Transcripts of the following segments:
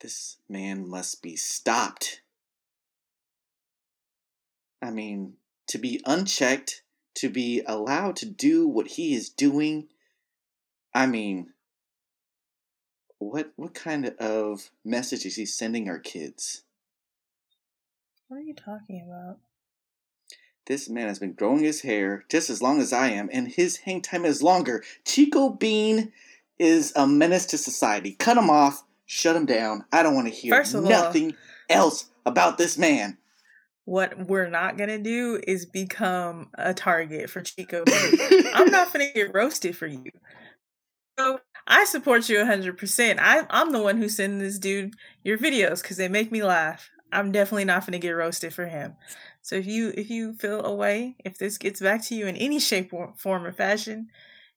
This man must be stopped. I mean, to be unchecked, to be allowed to do what he is doing. I mean, what what kind of message is he sending our kids? What are you talking about? This man has been growing his hair just as long as I am, and his hang time is longer. Chico Bean is a menace to society. Cut him off, shut him down. I don't want to hear First of all- nothing else about this man. What we're not gonna do is become a target for Chico. I'm not gonna get roasted for you. So I support you 100%. I, I'm the one who send this dude your videos because they make me laugh. I'm definitely not gonna get roasted for him. So if you if you feel a way, if this gets back to you in any shape, or form, or fashion,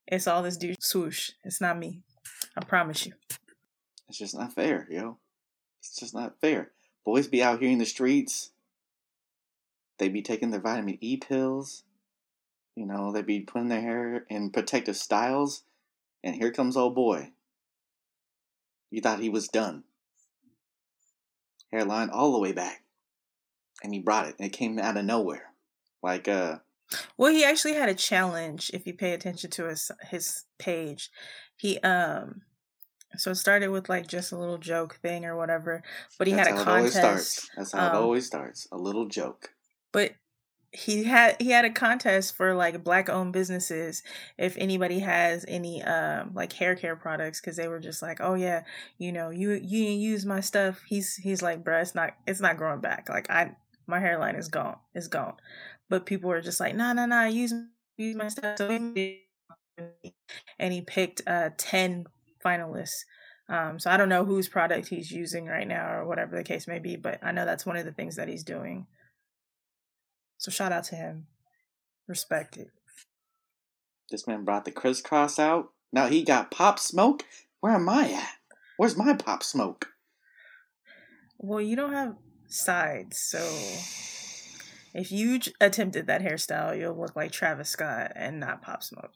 it's all this dude swoosh. It's not me. I promise you. It's just not fair, yo. It's just not fair. Boys be out here in the streets. They be taking their vitamin E pills. You know, they be putting their hair in protective styles. And here comes old boy. You thought he was done. Hairline all the way back. And he brought it. And it came out of nowhere. Like, uh, Well, he actually had a challenge. If you pay attention to his his page, he um, so it started with like just a little joke thing or whatever. But he that's had a it contest. That's how it um, always starts. A little joke. But he had he had a contest for like black owned businesses if anybody has any um like hair care products because they were just like oh yeah you know you you didn't use my stuff he's he's like bruh it's not it's not growing back like i my hairline is gone it's gone but people were just like no no no use use my stuff so he and he picked uh 10 finalists um so i don't know whose product he's using right now or whatever the case may be but i know that's one of the things that he's doing so shout out to him. Respect it. This man brought the crisscross out. Now he got pop smoke. Where am I at? Where's my pop smoke? Well, you don't have sides, so if you j- attempted that hairstyle, you'll look like Travis Scott and not Pop Smoke.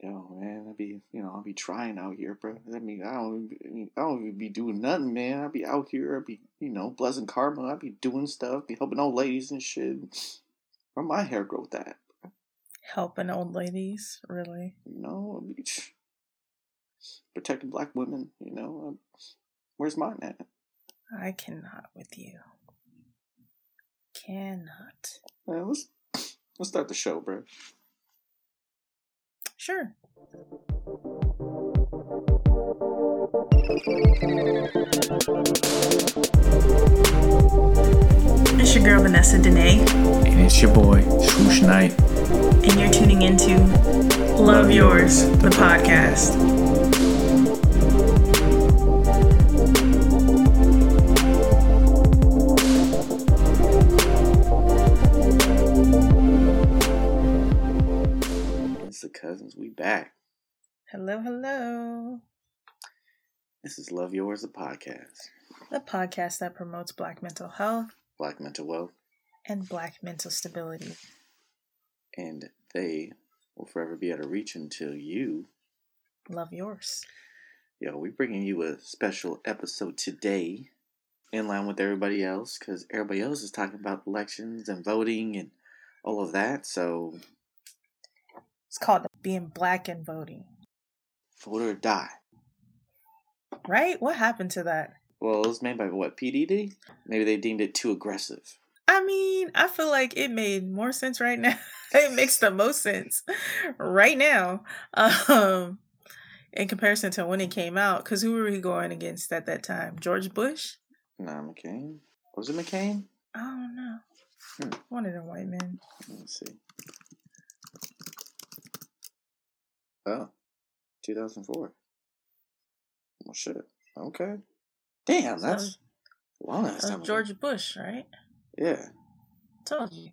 Yo, man, I be, you know, I'll be trying out here, bro. I mean, I don't, I don't even be doing nothing, man. I be out here, I be, you know, blessing karma. I be doing stuff, be helping old ladies and shit. Where my hair growth at? Helping old ladies, really. You know, I be protecting black women. You know, um, where's mine at? I cannot with you. Cannot. Let's let's start the show, bro. Sure. It's your girl Vanessa Dene, And it's your boy, Swoosh Knight. and you're tuning into Love Yours, the podcast. It's back. Hello, hello. This is Love Yours, the podcast. The podcast that promotes Black mental health Black mental wealth, and Black mental stability. and they will forever be out of reach until you Love yours. Yo, we're bringing you a special episode today, in line with everybody else, because everybody else is talking about elections and voting and all of that. So, It's called being black and voting. vote or die. Right? What happened to that? Well, it was made by what P. Diddy? Maybe they deemed it too aggressive. I mean, I feel like it made more sense right now. it makes the most sense right now. Um in comparison to when it came out. Cause who were we going against at that time? George Bush? Nah, McCain. Was it McCain? I don't know. Hmm. One of the white men. Let's see. Oh, 2004. Well, shit. Okay. Damn, So- that's long ass So time. ago. George Bush, right? Yeah. Told you.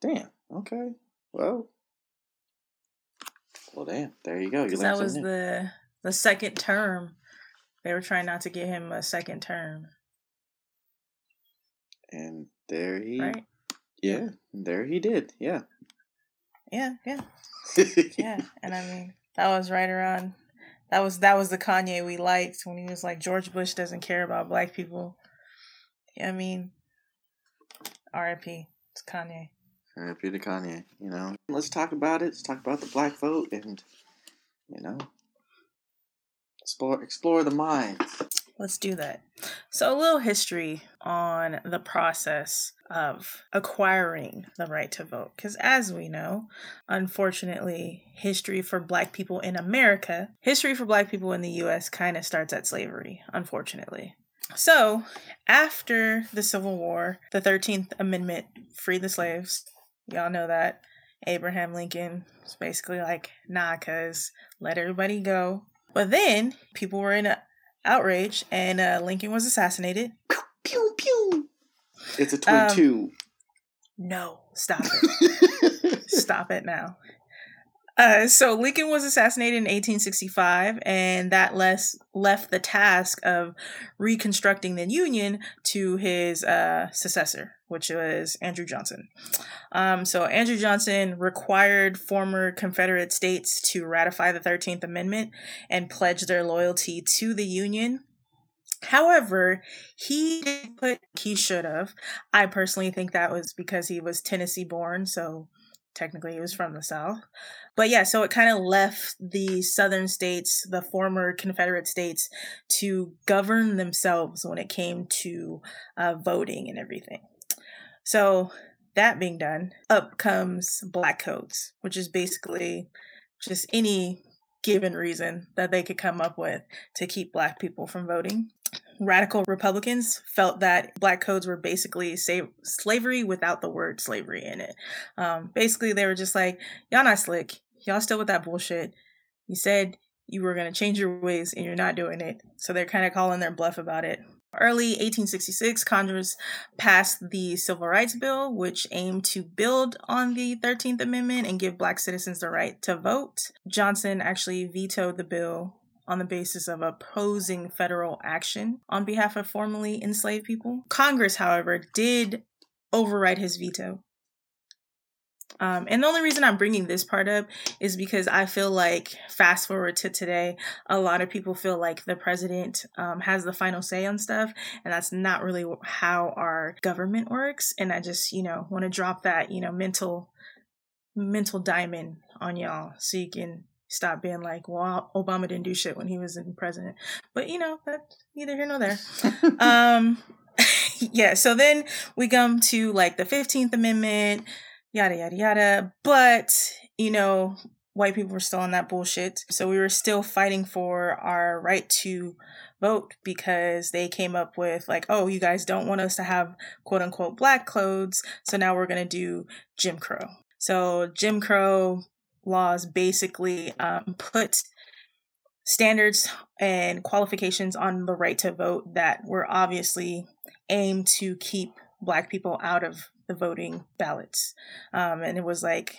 Damn. Okay. Well. Well, damn. There you go. You Because that was new. the the second term. They were trying not to get him a second term, And there he. right? Yeah. There he did. Yeah. Yeah, yeah, yeah. And I mean, that was right around That was that was the Kanye we liked when he was like George Bush doesn't care about black people. I mean, R.I.P. It's Kanye. R.I.P. to Kanye. You know, let's talk about it. Let's talk about the black vote, and you know, explore explore the minds. Let's do that. So, a little history on the process of acquiring the right to vote. Because, as we know, unfortunately, history for Black people in America, history for Black people in the US kind of starts at slavery, unfortunately. So, after the Civil War, the 13th Amendment freed the slaves. Y'all know that. Abraham Lincoln was basically like, nah, cuz let everybody go. But then people were in outrage, and uh, Lincoln was assassinated. Pew pew pew. It's a twenty-two. Um, no, stop it. stop it now. Uh, so Lincoln was assassinated in 1865, and that less left the task of reconstructing the Union to his uh, successor, which was Andrew Johnson. Um, so Andrew Johnson required former Confederate states to ratify the 13th Amendment and pledge their loyalty to the Union. However, he did put he should have. I personally think that was because he was Tennessee born, so technically he was from the South. But yeah, so it kind of left the southern states, the former Confederate states, to govern themselves when it came to uh, voting and everything. So that being done, up comes black codes, which is basically just any given reason that they could come up with to keep black people from voting radical Republicans felt that black codes were basically sa- slavery without the word slavery in it. Um, basically, they were just like, y'all not slick. Y'all still with that bullshit. You said you were going to change your ways and you're not doing it. So they're kind of calling their bluff about it. Early 1866, Congress passed the Civil Rights Bill, which aimed to build on the 13th Amendment and give black citizens the right to vote. Johnson actually vetoed the bill on the basis of opposing federal action on behalf of formerly enslaved people. Congress, however, did override his veto. Um, and the only reason I'm bringing this part up is because I feel like, fast forward to today, a lot of people feel like the president um, has the final say on stuff, and that's not really how our government works. And I just, you know, want to drop that, you know, mental, mental diamond on y'all so you can stop being like, well, Obama didn't do shit when he was in president. But you know, that's neither here nor there. um, yeah. So then we come to like the Fifteenth Amendment, yada yada yada. But you know, white people were still on that bullshit. So we were still fighting for our right to vote because they came up with like, oh, you guys don't want us to have quote unquote black codes, so now we're gonna do Jim Crow. So Jim Crow laws basically um, put standards and qualifications on the right to vote that were obviously aimed to keep black people out of the voting ballots. Um, and it was like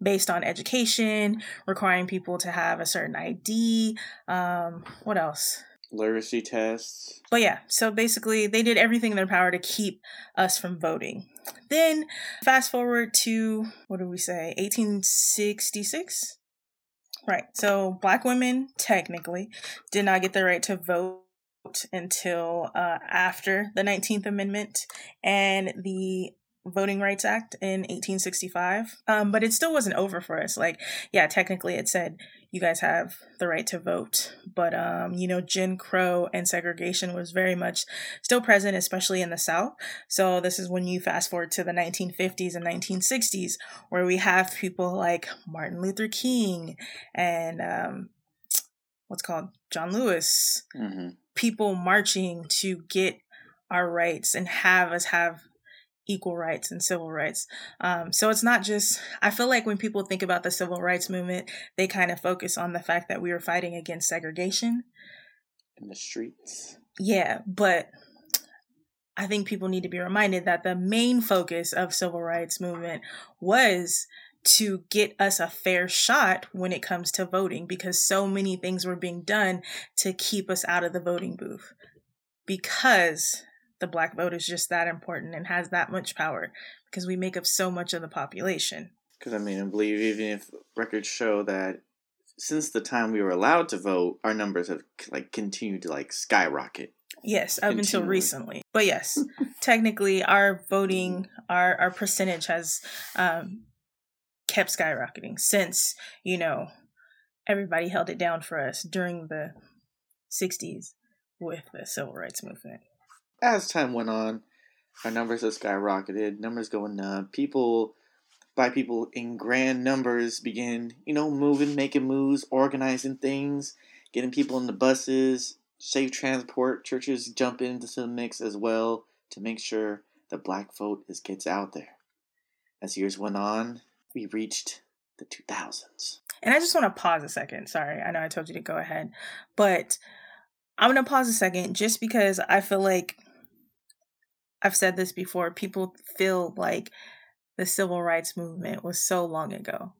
based on education, requiring people to have a certain ID. Um, what else? Literacy tests. But yeah, so basically they did everything in their power to keep us from voting. Then fast forward to what do we say? 1866. Right. So black women technically did not get the right to vote until uh, after the 19th Amendment and the Voting Rights Act in 1865. Um, but it still wasn't over for us. Like, yeah, technically it said you guys have the right to vote. But, um, you know, Jim Crow and segregation was very much still present, especially in the South. So this is when you fast forward to the 1950s and 1960s, where we have people like Martin Luther King and, um, what's called John Lewis, mm-hmm. people marching to get our rights and have us have equal rights and civil rights. Um, so it's not just, I feel like when people think about the civil rights movement, they kind of focus on the fact that we were fighting against segregation in the streets. Yeah, but I think people need to be reminded that the main focus of civil rights movement was to get us a fair shot when it comes to voting because so many things were being done to keep us out of the voting booth because the black vote is just that important and has that much power because we make up so much of the population. Because I mean, I believe even if records show that since the time we were allowed to vote, our numbers have like continued to like skyrocket. Yes, up until recently. But yes, technically our voting our our percentage has um kept skyrocketing since, you know, everybody held it down for us during the 60s with the civil rights movement. As time went on, our numbers have skyrocketed. Numbers going up. People, by people in grand numbers begin, you know, moving, making moves, organizing things, getting people in the buses, safe transport. Churches jump into the mix as well to make sure the black vote is gets out there. As years went on, we reached the 2000s. And I just want to pause a second. Sorry, I know I told you to go ahead, but I'm going to pause a second just because I feel like I've said this before. People feel like the civil rights movement was so long ago.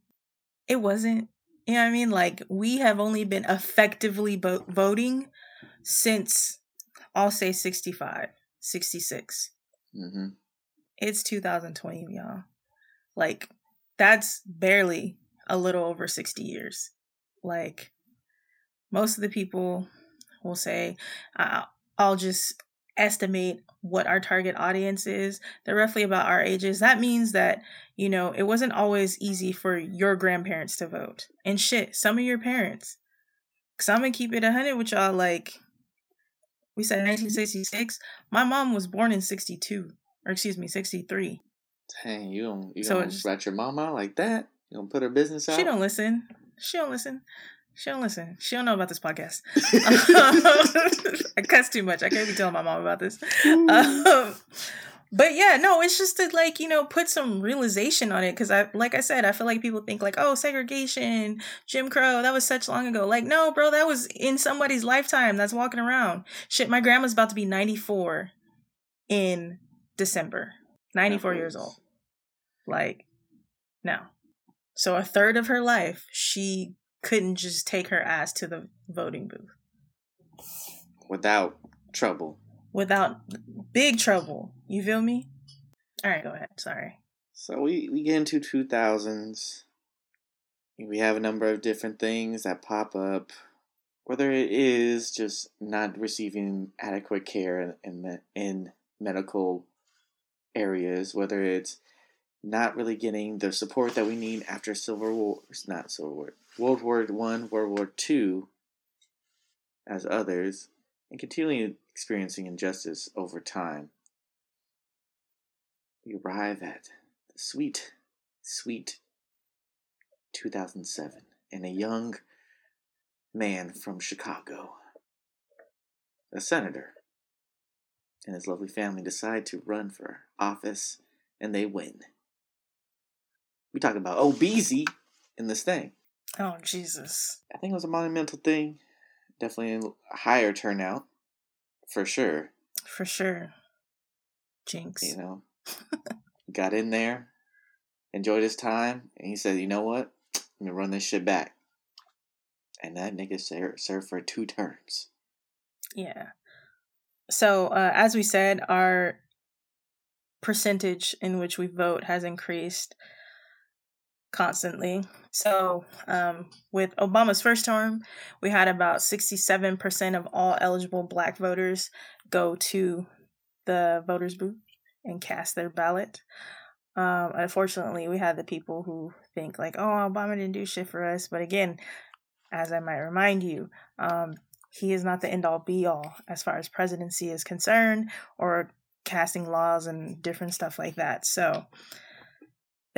It wasn't. You know what I mean? Like, we have only been effectively bo- voting since, I'll say 65, 66. hmm It's 2020, y'all. Like, that's barely a little over 60 years. Like, most of the people will say, I'll just estimate what our target audience is. They're roughly about our ages. That means that, you know, it wasn't always easy for your grandparents to vote. And shit, some of your parents. Because I'm going to keep it 100 with y'all. Like, we said 1966. My mom was born in 62, or excuse me, 63. Dang, you don't you So don't just- your mom out like that? You don't put her business out? She don't listen. She don't listen. She don't listen. She don't know about this podcast. I cuss too much. I can't be telling my mom about this. Um, but yeah, no, it's just to like you know put some realization on it because I, like I said, I feel like people think like, oh, segregation, Jim Crow, that was such long ago. Like, no, bro, that was in somebody's lifetime. That's walking around. Shit, my grandma's about to be ninety four in December. Ninety four years old. Like, no. So a third of her life, she couldn't just take her ass to the voting booth Without trouble. without big trouble. You feel me? All right, go ahead. Sorry. So we, we get into 2000s. We have a number of different things that pop up. Whether it is just not receiving adequate care in, in, in medical areas, whether it's not really getting the support that we need after Civil War, it's not Civil War, World War One, World War Two, as others, and continuing experiencing injustice over time. We arrive at the sweet, sweet 2007, and a young man from Chicago, a senator, and his lovely family decide to run for office, and they win. We talk about Obeezy in this thing. Oh Jesus. I think it was a monumental thing. Definitely a higher turnout, for sure. For sure. Jinx. You know, got in there, enjoyed his time, and he said, "You know what? I'm gonna run this shit back." And that nigga served, served for two terms. Yeah. So, uh, as we said, our percentage in which we vote has increased constantly. So, um, with Obama's first term, we had about 67% of all eligible black voters go to the voters' booth and cast their ballot. Um, unfortunately, we had the people who think, like, oh, Obama didn't do shit for us. But again, as I might remind you, um, he is not the end all be all as far as presidency is concerned or casting laws and different stuff like that. So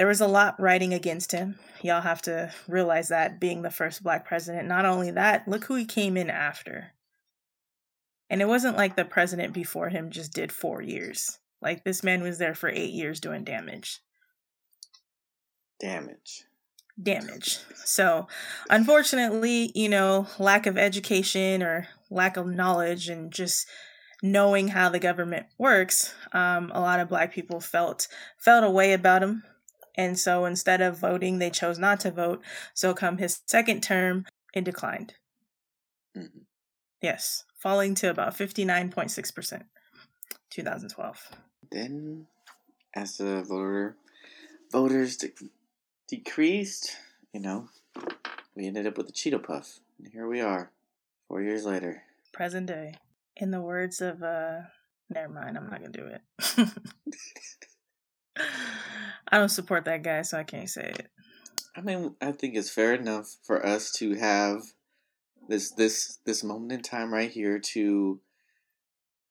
there was a lot writing against him. Y'all have to realize that being the first black president. Not only that, look who he came in after. And it wasn't like the president before him just did four years. Like this man was there for eight years doing damage. Damage. damage. So, unfortunately, you know, lack of education or lack of knowledge and just knowing how the government works, um, a lot of black people felt felt a way about him. And so instead of voting, they chose not to vote. So come his second term, it declined. Mhm. Yes, falling to about 59.6%, 2012. Then, as the voter voters de- decreased, you know, we ended up with the Cheeto Puff. And here we are, four years later. Present day. In the words of uh never mind, I'm not gonna do it. I don't support that guy, so I can't say it. I mean, I think it's fair enough for us to have this this this moment in time right here to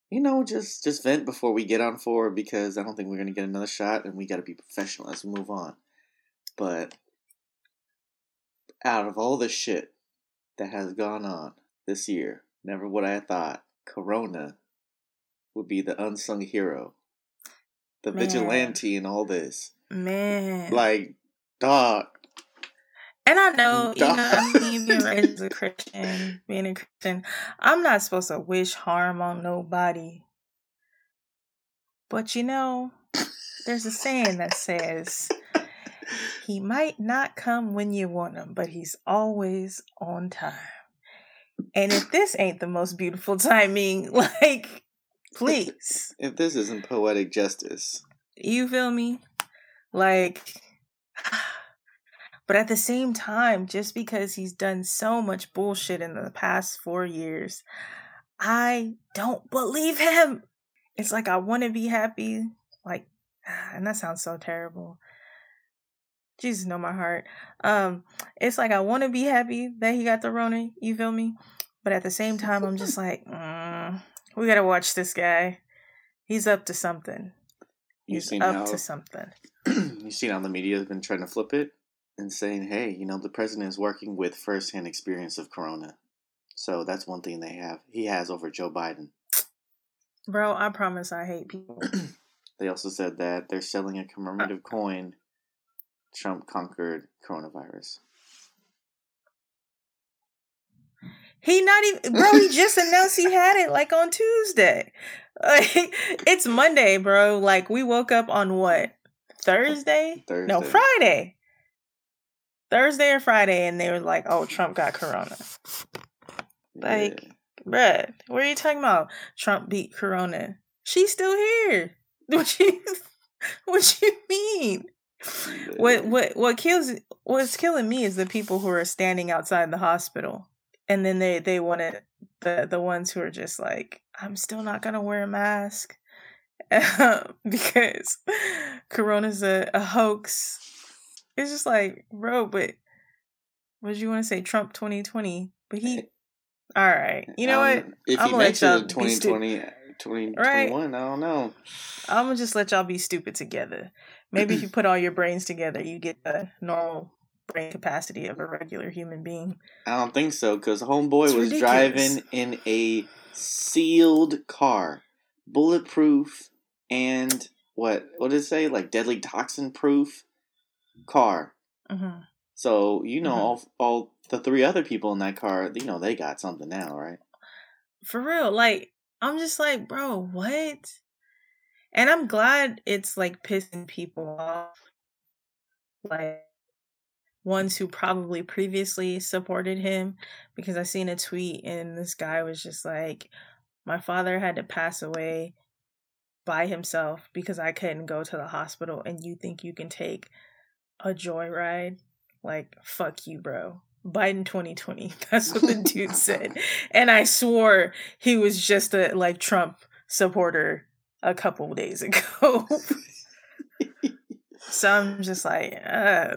you know just just vent before we get on forward because I don't think we're gonna get another shot and we got to be professional as we move on. But out of all the shit that has gone on this year, never would I have thought Corona would be the unsung hero, the Man. vigilante and all this. Man. Like, dog, And I know, you know, mean, being raised as a Christian, being a Christian, I'm not supposed to wish harm on nobody. But you know, there's a saying that says, he might not come when you want him, but he's always on time. And if this ain't the most beautiful timing, like, please, if this isn't poetic justice, you feel me? Like, but at the same time, just because he's done so much bullshit in the past four years, I don't believe him. It's like I want to be happy, like, and that sounds so terrible. Jesus know my heart. Um, it's like I want to be happy that he got the Rona. You feel me? But at the same time, I'm just like, mm, we gotta watch this guy. He's up to something. He's seen up how to something. you've seen how the media has been trying to flip it and saying, "Hey, you know, the president is working with firsthand experience of Corona." So that's one thing they have. He has over Joe Biden. Bro, I promise I hate people. They also said that they're selling a uh commemorative coin. Trump conquered coronavirus. He not even bro, he just announced he had it like on Tuesday. Like it's Monday, bro. Like we woke up on what? Thursday? No, Friday. Thursday or Friday, and they were like, "Oh, Trump got corona." Like, Yeah. Bruh, what are you talking about? Trump beat Corona. She's still here. What you what you mean? What what what kills what's killing me is the people who are standing outside the hospital. And then they they want to the the ones who are just like, I'm still not gonna wear a mask because Corona's a, a hoax. It's just like, bro, but what did you want to say? Trump 2020, but he. All right, you know what? Um, If I'ma he let makes it y'all in be stu- 2020, 2021, I don't know. I'm gonna just let y'all be stupid together. Maybe if you put all your brains together, you get the normal brain capacity of a regular human being. I don't think so because Homeboy It's was ridiculous. driving in a sealed car, bulletproof, and what? What did it say? Like deadly toxin proof car. hmm So you know Mhm. all all the three other people in that car. You know they got something now, right? For real, like I'm just like, bro, what? And I'm glad it's like pissing people off, like ones who probably previously supported him, because I seen a tweet and this guy was just like, my father had to pass away by himself because I couldn't go to the hospital, and you think you can take a joyride? Like, fuck you, bro. Biden 2020. That's what the dude said. And I swore he was just a like Trump supporter a couple days ago. so I'm just like, uh,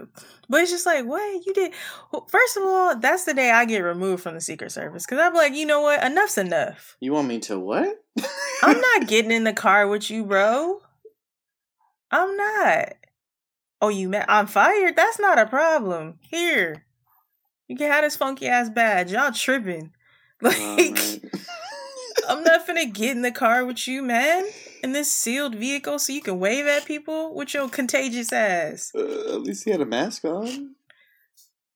but it's just like, what you did? Well, First of all, that's the day I get removed from the Secret Service because I'm like, you know what? Enough's enough. You want me to what? I'm not getting in the car with you, bro. I'm not. Oh, you mad? I'm fired. That's not a problem. Here, you can have this funky ass badge. Y'all tripping? Like, Oh. I'm not finna get in the car with you, man. In this sealed vehicle, so you can wave at people with your contagious ass. Uh, at least he had a mask on.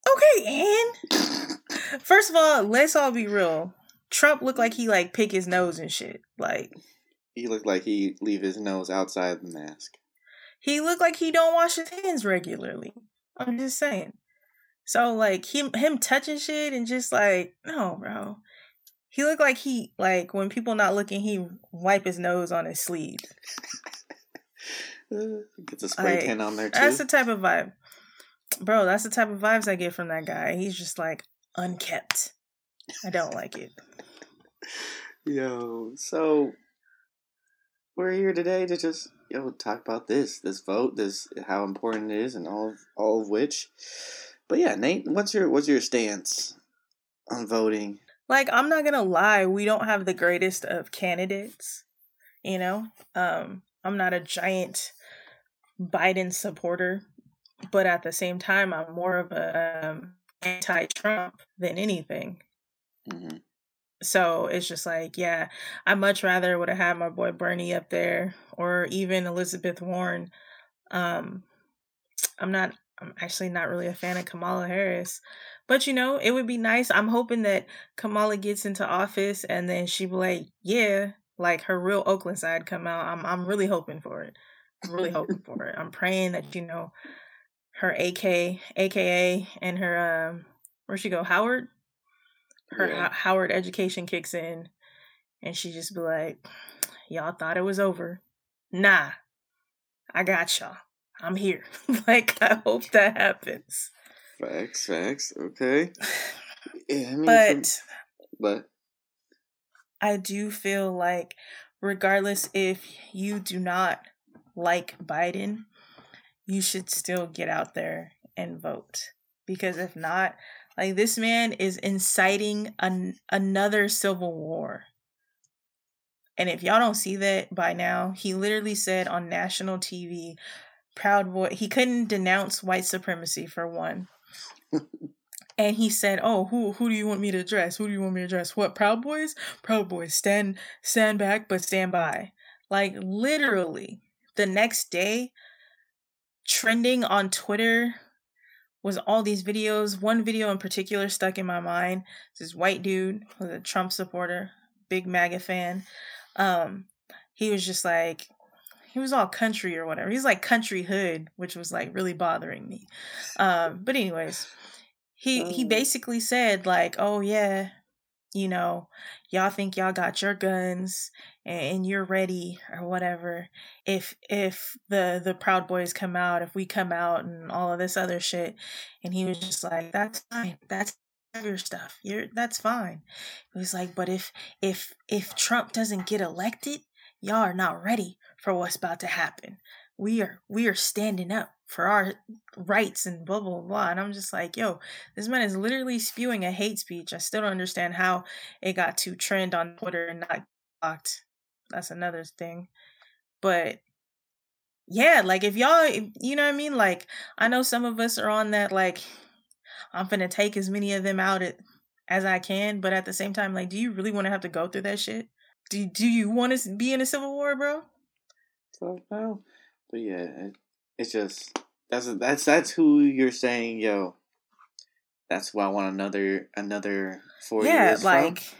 Okay, and first of all, let's all be real. Trump looked like he like pick his nose and shit. Like He looked like he leave his nose outside the mask. he looked like he don't wash his hands regularly. I'm just saying. So like him him touching shit and just like no, bro. He looked like he like when people not looking, he wipe his nose on his sleeve. Gets a spray Like, tan on there too. That's the type of vibe. bro, that's the type of vibes I get from that guy. He's just like unkept. I don't like it. Yo, so we're here today to just yo talk about this, this vote, this how important it is, and all of, all of which. But yeah, Nate, what's your what's your stance on voting? Like, I'm not gonna lie, we don't have the greatest of candidates. You know, um, I'm not a giant Biden supporter, but at the same time, I'm more of a um, anti-Trump than anything. Mm-hmm. So it's just like, yeah, I much rather would have had my boy Bernie up there or even Elizabeth Warren. Um, I'm not. I'm actually not really a fan of Kamala Harris, but you know, it would be nice. I'm hoping that Kamala gets into office and then she be like, yeah, like her real Oakland side come out. I'm I'm really hoping for it. I'm really hoping for it. I'm praying that you know her AK AKA and her um where she go Howard her Yeah. Ho- Howard education kicks in and she just be like, Y'all thought it was over. Nah, I got y'all. I'm here. like, I hope that happens. Facts, facts. Okay. Yeah, I mean, But from- but I do feel like, regardless if you do not like Biden, you should still get out there and vote. Because if not, like this man is inciting an- another civil war. And if y'all don't see that by now, he literally said on national TV, Proud Boy, he couldn't denounce white supremacy for one. and he said, "Oh, who who do you want me to address? Who do you want me to address? What Proud Boys? Proud Boys, stand stand back, but stand by." Like literally, the next day, trending on Twitter was all these videos. One video in particular stuck in my mind. This white dude was a Trump supporter, big MAGA fan. Um, he was just like, he was all country or whatever. He's like country hood, which was like really bothering me. Um, but anyways, he he Oh. basically said like, oh yeah, you know, y'all think y'all got your guns and you're ready or whatever. If if the the Proud Boys come out, if we come out and all of this other shit, and he was just like, that's fine, that's your stuff. You're that's fine. He was like, but if if if Trump doesn't get elected, y'all are not ready for what's about to happen. We are we are standing up for our rights and blah blah blah. And I'm just like, yo, this man is literally spewing a hate speech. I still don't understand how it got to trend on Twitter and not blocked. That's another thing. But yeah, like if y'all, you know what I mean? Like I know some of us are on that. Like I'm gonna take as many of them out at, as I can, but at the same time, like, do you really want to have to go through that shit? Do Do you want to be in a civil war, bro? So no. But yeah, it, it's just that's that's that's who you're saying, yo. That's why I want another another four yeah, years like. from.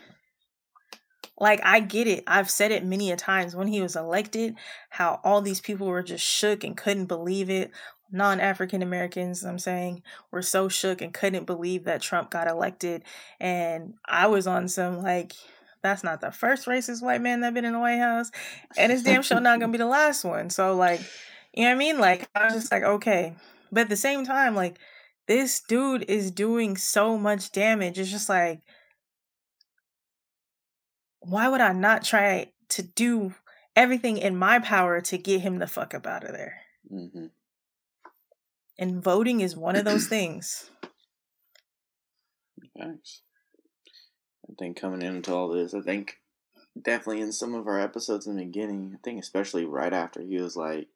Like I get it. I've said it many a times when he was elected, how all these people were just shook and couldn't believe it. Non-African Americans, I'm saying, were so shook and couldn't believe that Trump got elected. And I was on some like, that's not the first racist white man that been in the White House, and it's damn sure not gonna be the last one. So like, you know what I mean? Like I was just like, okay, but at the same time, like this dude is doing so much damage. It's just like why would I not try to do everything in my power to get him the fuck up out of there? hmm And voting is one of those things. Thanks. I think coming into all this, I think definitely in some of our episodes in the beginning, I think especially right after he was like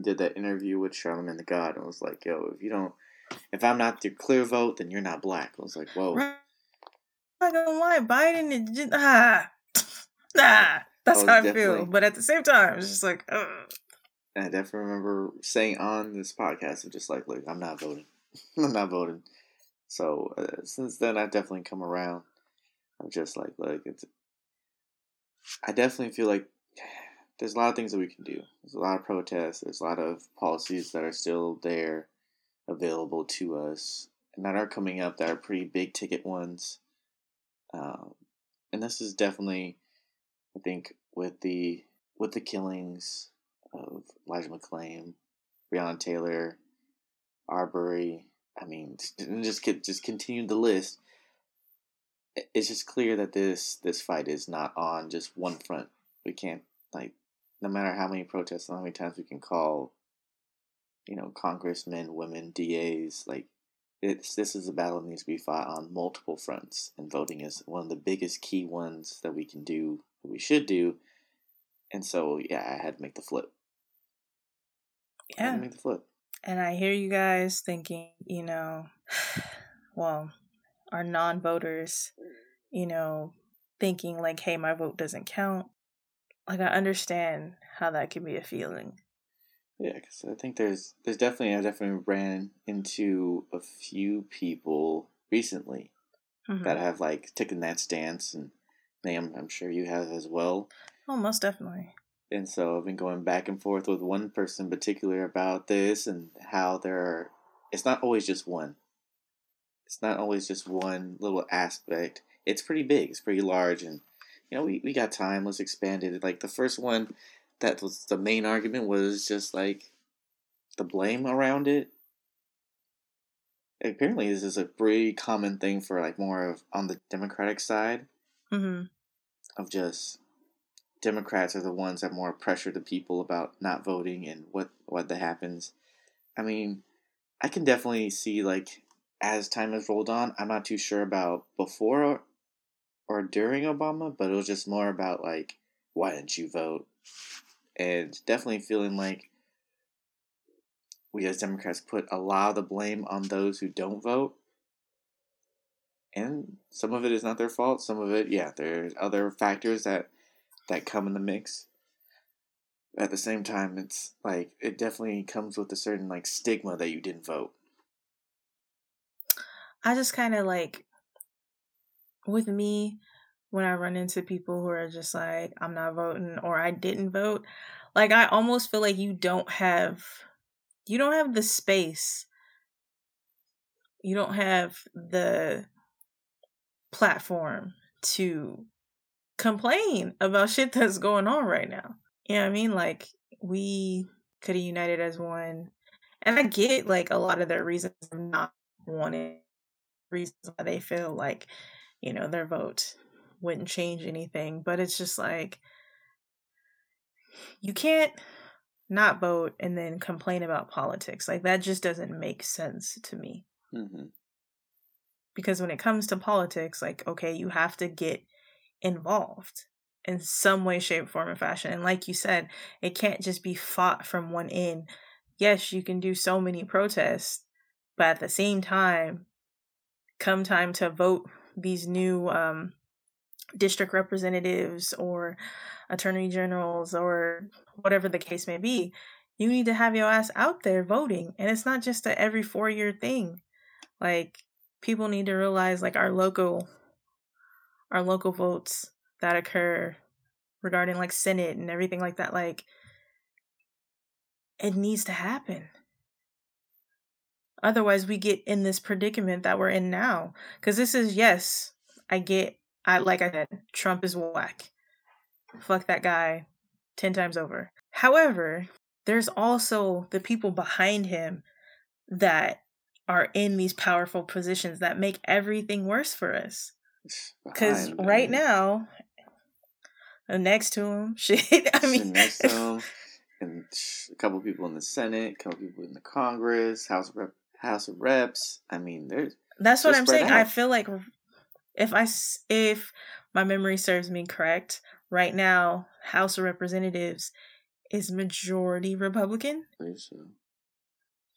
did that interview with Charlemagne the God and was like, "Yo, if you don't, if I'm not your clear vote, then you're not black." I was like, "Whoa." I'm not gonna lie, Biden is just ah, nah. That's Oh, how I feel. But at the same time, it's just like, ugh. I definitely remember saying on this podcast, of just like, "Look, I'm not voting. I'm not voting." So uh, since then, I've definitely come around. I'm just like, look, it's. I definitely feel like there's a lot of things that we can do. There's a lot of protests. There's a lot of policies that are still there, available to us, and that are coming up that are pretty big ticket ones. Um, and this is definitely, I think, with the with the killings of Elijah McClain, Breonna Taylor, Arbery, I mean, just just continue the list. It's just clear that this this fight is not on just one front. We can't like, no matter how many protests, and how many times we can call, you know, congressmen, women, DAs, like, it's this is a battle that needs to be fought on multiple fronts, and voting is one of the biggest key ones that we can do, that we should do. And so, yeah, I had to make the flip. Yeah. make the flip. And I hear you guys thinking, you know, well, our non voters, you know, thinking like, hey, my vote doesn't count. Like, I understand how that can be a feeling. Yeah, because I think there's there's definitely I definitely ran into a few people recently mm-hmm. that have like taken that stance, and Nam, I'm sure you have as well. Oh, most definitely. And so I've been going back and forth with one person in particular about this and how there are, it's not always just one. It's not always just one little aspect. It's pretty big, it's pretty large, and you know, we, we got time, let's expand it. Like the first one that was the main argument was just like the blame around it. Apparently, this is a pretty common thing for like more of on the Democratic side mm-hmm. of just Democrats are the ones that more pressure the people about not voting and what what that happens. I mean, I can definitely see like as time has rolled on. I'm not too sure about before or, or during Obama, but it was just more about like why didn't you vote, and definitely feeling like we as Democrats put a lot of the blame on those who don't vote. And some of it is not their fault. Some of it, yeah, there's other factors that that come in the mix. At the same time, it's like it definitely comes with a certain like stigma that you didn't vote. I just kind of like with me when I run into people who are just like I'm not voting or I didn't vote, like I almost feel like you don't have you don't have the space. You don't have the platform to complain about shit that's going on right now. You know what I mean? Like we could have united as one. And I get like a lot of their reasons not wanting reasons why they feel like, you know, their vote wouldn't change anything. But it's just like you can't not vote and then complain about politics. Like that just doesn't make sense to me. Mm-hmm. Because when it comes to politics, like, okay, you have to get involved in some way, shape, form, or fashion. And like you said, it can't just be fought from one end. Yes, you can do so many protests, but at the same time, come time to vote these new um, district representatives or attorney generals or whatever the case may be, you need to have your ass out there voting. And it's not just a every four year thing. Like people need to realize like our local our local votes that occur regarding like Senate and everything like that, like it needs to happen. Otherwise, we get in this predicament that we're in now. Because this is, yes, I get, I like I said, Trump is whack. Fuck that guy 10 times over. However, there's also the people behind him that are in these powerful positions that make everything worse for us. Because right now, uh, next to him, shit. I mean, next to him, and a couple people in the Senate, a couple people in the Congress, House of Rep, House of Reps. I mean, there's. That's what I'm saying. Out. I feel like if I if my memory serves me correct, right now House of Representatives is majority Republican. Pretty sure.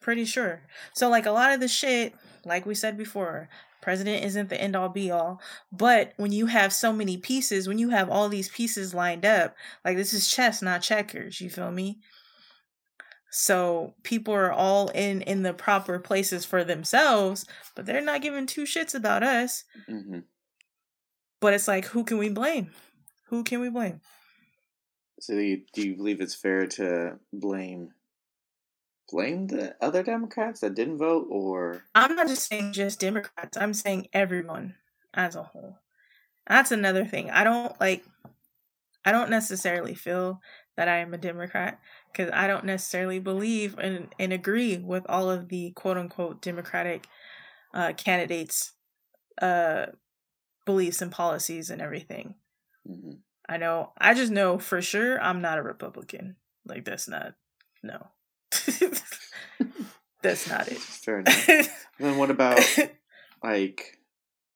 Pretty sure. So like a lot of the shit, like we said before, president isn't the end all be all but when you have so many pieces when you have all these pieces lined up like this is chess not checkers you feel me so people are all in in the proper places for themselves but they're not giving two shits about us mm-hmm. but it's like who can we blame who can we blame so do you, do you believe it's fair to blame blame the other Democrats that didn't vote, or I'm not just saying just Democrats. I'm saying everyone as a whole. That's another thing. I don't like. I don't necessarily feel that I am a Democrat because I don't necessarily believe and, and agree with all of the quote unquote Democratic uh, candidates' uh, beliefs and policies and everything. hmm I know, I just know for sure I'm not a Republican. Like, that's not, no. that's not it. Fair enough. then what about like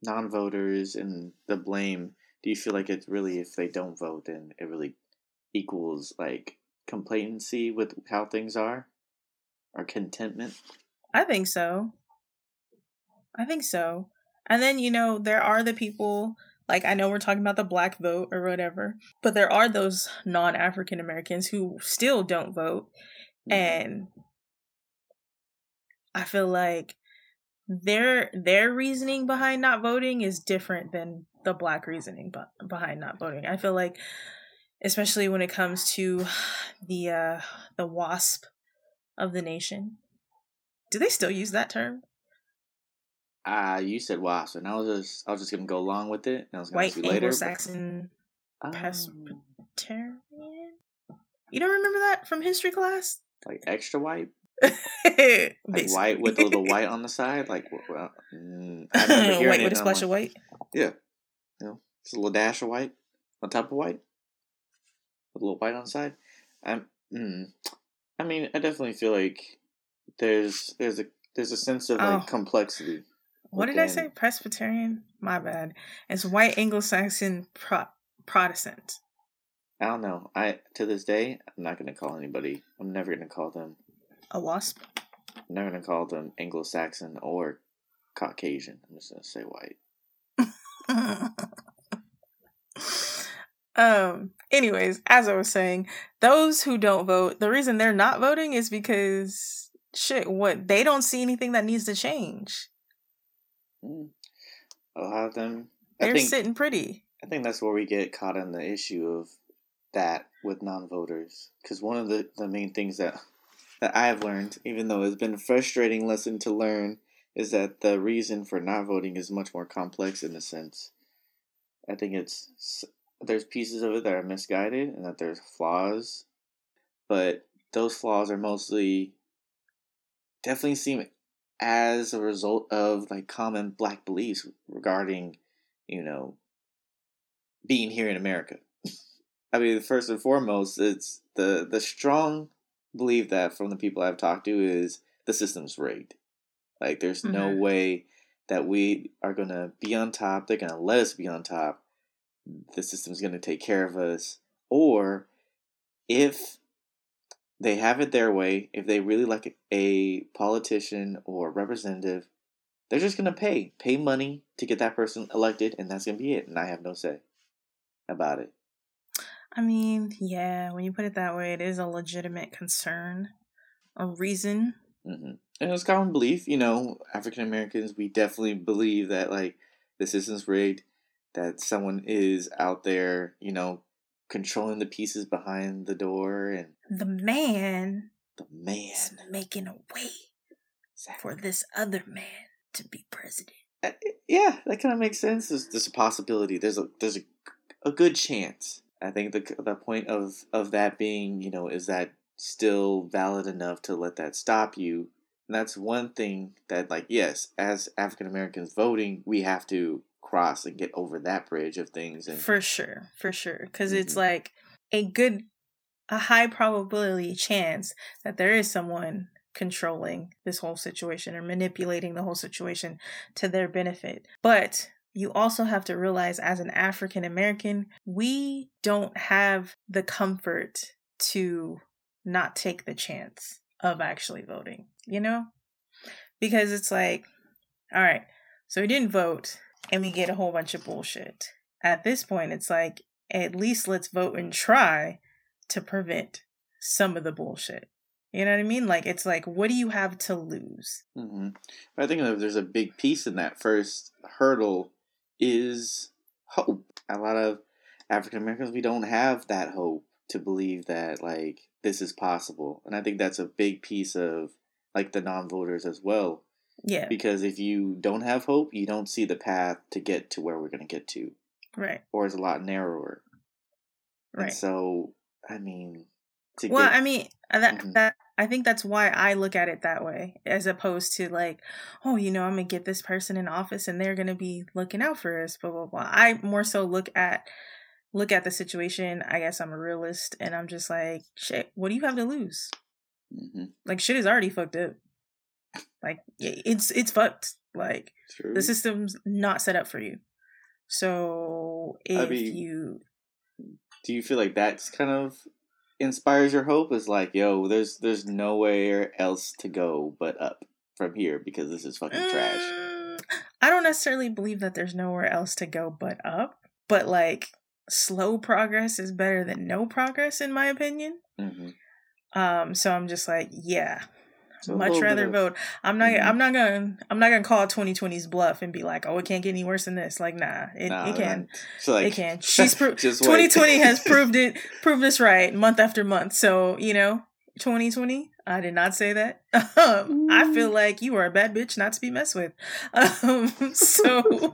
non-voters and the blame? Do you feel like it's really if they don't vote, then it really equals like complacency with how things are, or contentment? I think so. I think so. And then, you know, there are the people, like, I know we're talking about the black vote or whatever, but there are those non African Americans who still don't vote. Mhm. And I feel like their their reasoning behind not voting is different than the black reasoning be- behind not voting. I feel like especially when it comes to the uh the wasp of the nation. Do they still use that term? Ah, you said wasp, and I was just I was just gonna go along with it, and I was gonna White you but- Anglo-Saxon Um, Presbyterian. You don't remember that from history class? like extra white, like white with a little white on the side, like well, mm, I remember hearing white it, with a splash of white. Yeah, you know, just a little dash of white on top of white, with a little white on the side. I'm, mm, I mean, I definitely feel like there's there's a there's a sense of like Oh. complexity. What did I say? Presbyterian? My bad. It's white Anglo-Saxon Pro- Protestant. I don't know. I to this day, I'm not gonna call anybody. I'm never gonna call them. A wasp. I'm never gonna call them Anglo-Saxon or Caucasian. I'm just gonna say white. um anyways as i was saying those who don't vote the reason they're not voting is because shit what they don't see anything that needs to change Mm. A lot of them. I they're think sitting pretty I think that's where we get caught in the issue of that with non-voters. Because one of the, the main things that that I have learned, even though it's been a frustrating lesson to learn, is that the reason for not voting is much more complex in a sense. I think it's there's pieces of it that are misguided and that there's flaws, but those flaws are mostly definitely seem as a result of like common black beliefs regarding, you know, being here in America. I mean, first and foremost, it's the the strong belief that from the people I've talked to is the system's rigged. Like, there's no Mhm. way that we are gonna be on top. They're gonna let us be on top. The system's gonna take care of us. Or if they have it their way, if they really like a politician or representative, they're just gonna pay pay money to get that person elected, and that's gonna be it. And I have no say about it. i mean yeah when you put it that way it is a legitimate concern a reason hmm And it's common belief, you know, African Americans, we definitely believe that like the system's rigged, that someone is out there, you know, controlling the pieces behind the door, and the man the man. is making a way Exactly. for this other man to be president Uh, yeah, that kind of makes sense. There's, there's a possibility. There's a there's a, a good chance. I think the the point of of that being, you know, is that still valid enough to let that stop you? And that's one thing that, like, yes, as African Americans voting, we have to cross and get over that bridge of things. And For sure, for sure. Because it's Mhm. like a good, a high probability chance that there is someone controlling this whole situation or manipulating the whole situation to their benefit. But you also have to realize as an African American, we don't have the comfort to not take the chance of actually voting, you know? Because it's like, all right, so we didn't vote and we get a whole bunch of bullshit. At this point, it's like, at least let's vote and try to prevent some of the bullshit. You know what I mean? Like, it's like, what do you have to lose? hmm I think there's a big piece in that first hurdle is hope. A lot of African Americans, we don't have that hope to believe that like this is possible, and I think that's a big piece of like the non-voters as well. Yeah, Because if you don't have hope, you don't see the path to get to where we're going to get to, right. or it's a lot narrower. And Right. so, I mean, to Well, get I mean, uh, that Mhm. that I think that's why I look at it that way, as opposed to like, oh, you know, I'm gonna get this person in office and they're gonna be looking out for us, blah blah blah. I more so look at look at the situation. I guess I'm a realist, and I'm just like, shit. What do you have to lose? Mhm, Like, shit is already fucked up. Like, it's it's fucked. Like, true. the system's not set up for you. So if mean- you Do you feel like that's kind of inspires your hope? Is like, yo, there's there's nowhere else to go but up from here because this is fucking trash. Mm, I don't necessarily believe that there's nowhere else to go but up, but like slow progress is better than no progress in my opinion. hmm Um so I'm just like, yeah. A much rather vote. I'm not Mhm. I'm not to I'm not to call 2020's bluff and be like, "Oh, it can't get any worse than this." Like, nah, it, Nah, it can. So like, it can. She's pro- 2020 has proved it proved us right month after month. So, you know, 2020, I did not say that. Um, I feel like you are a bad bitch not to be messed with. Um, so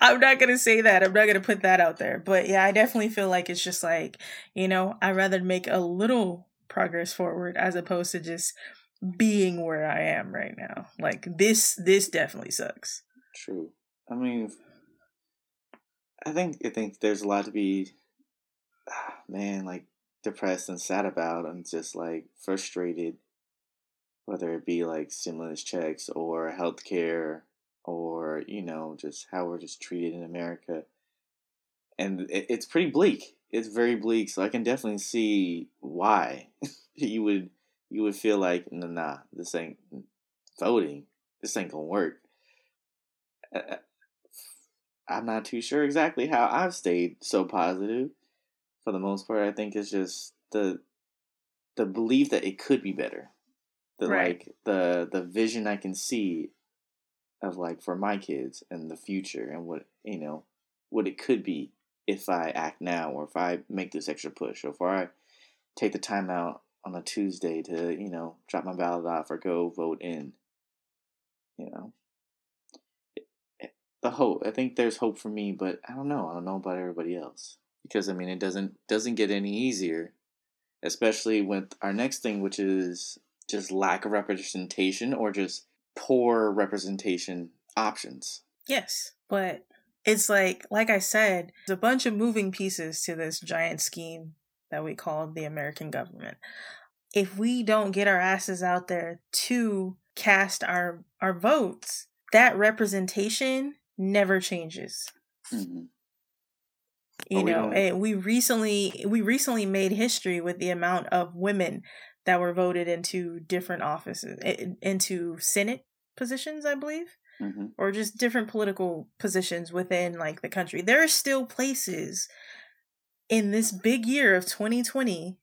I'm not going to say that. I'm not going to put that out there. But yeah, I definitely feel like it's just like, you know, I'd rather make a little progress forward as opposed to just being where I am right now. Like this this definitely sucks. True. I mean, I think I think there's a lot to be, ah, man, like depressed and sad about, and just like frustrated, whether it be like stimulus checks or healthcare or you know just how we're just treated in America, and it, it's pretty bleak. It's very bleak, so I can definitely see why you would you would feel like nah, nah this ain't mm, voting. This ain't gonna work. I'm not too sure exactly how I've stayed so positive. For the most part, I think it's just the the belief that it could be better. The Right. like the the vision I can see of like for my kids and the future and what you know what it could be if I act now or if I make this extra push or if I take the time out on a Tuesday to you know drop my ballot off or go vote in. You know, eh, eh, the hope. I think there's hope for me, but I don't know. I don't know about everybody else because I mean it doesn't doesn't get any easier, especially with our next thing, which is just lack of representation or just poor representation options. Yes, but it's like like I said, there's a bunch of moving pieces to this giant scheme that we call the American government. If we don't get our asses out there to cast our our votes, that representation never changes. hmm You we know, and we recently we recently made history with the amount of women that were voted into different offices, into Senate positions, I believe hmm or just different political positions within like the country. There are still places in this big year of 2020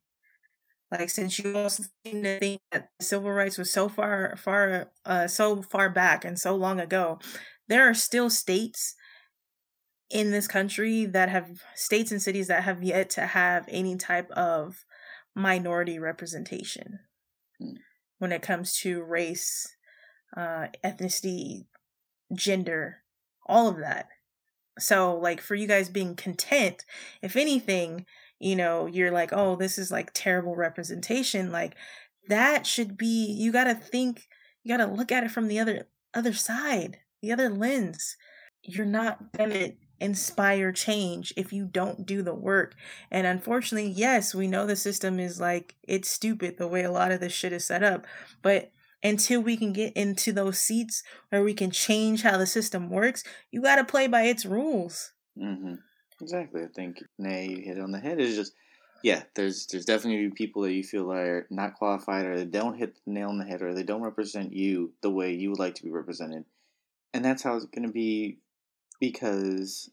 like since you all seem to think that civil rights was so far far uh so far back and so long ago there are still states in this country that have states and cities that have yet to have any type of minority representation Hmm. when it comes to race uh ethnicity gender, all of that. So, like, for you guys being content, if anything, you know, you're like, oh, this is like terrible representation. Like, that should be, you got to think, you got to look at it from the other, other side, the other lens. You're not going to inspire change if you don't do the work. And unfortunately, yes, we know the system is like, it's stupid the way a lot of this shit is set up. But until we can get into those seats where we can change how the system works, you got to play by its rules. hmm Exactly. I think Nay you hit it on the head. It's just yeah, there's there's definitely people that you feel are not qualified or they don't hit the nail on the head or they don't represent you the way you would like to be represented. And that's how it's gonna be because,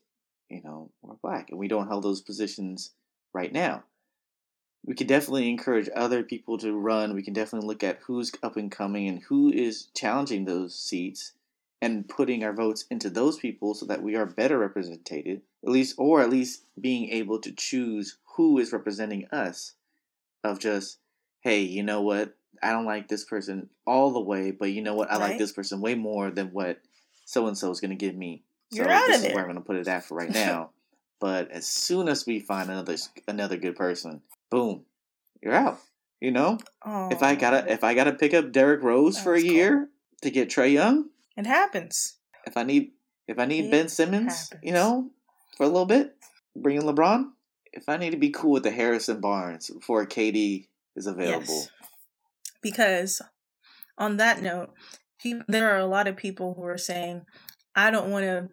you know, we're black and we don't hold those positions right now. We can definitely encourage other people to run. We can definitely look at who's up and coming and who is challenging those seats and putting our votes into those people so that we are better represented, at least, or at least being able to choose who is representing us. Of just, hey, you know what? I don't like this person all the way, but you know what? I like this person way more than what so and so is going to give me. So You're out this of is where. I'm going to put it at for right now. But as soon as we find another another good person, boom, you're out. You know, Oh, if I gotta if I gotta pick up Derrick Rose for a year to get Trae Young, it happens. if I need if I need It Ben Simmons, you know, for a little bit, bring in LeBron. If I need to be cool with the Harrison Barnes before KD is available, Yes. Because on that note, he, there are a lot of people who are saying, I don't want to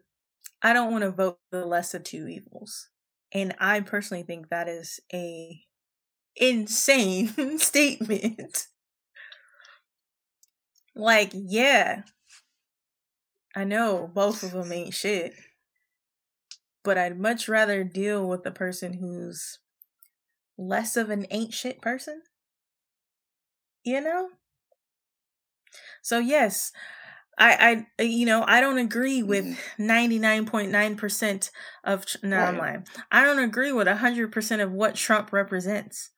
I don't want to vote the less of two evils. And I personally think that is a insane statement. Like, yeah. I know both of them ain't shit. But I'd much rather deal with the person who's less of an ain't shit person. You know? So yes, I I you know, I don't agree with Mhm. 99.9% of Tr- no, I'm lying. I don't agree with 100% of what Trump represents.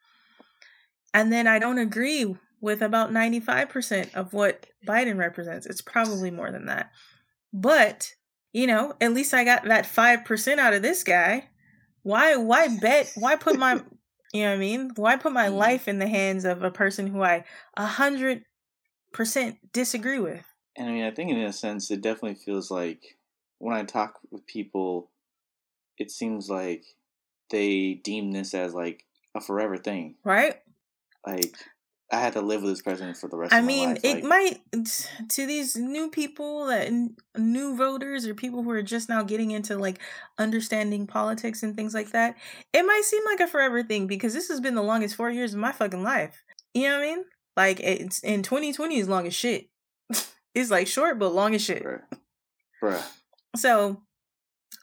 And then I don't agree with about 95% of what Biden represents. It's probably more than that. But, you know, at least I got that 5% out of this guy. Why why bet why put my you know what I mean? Why put my Mhm. life in the hands of a person who I 100% disagree with? And I mean, I think in a sense, it definitely feels like when I talk with people, it seems like they deem this as like a forever thing. Right? Like I had to live with this president for the rest I of my life. I mean, life. it like, might to these new people that new voters or people who are just now getting into like understanding politics and things like that. It might seem like a forever thing because this has been the longest four years of my fucking life. You know what I mean? Like it's in 2020 is long as shit. it's like short but long as shit. bruh, bruh. So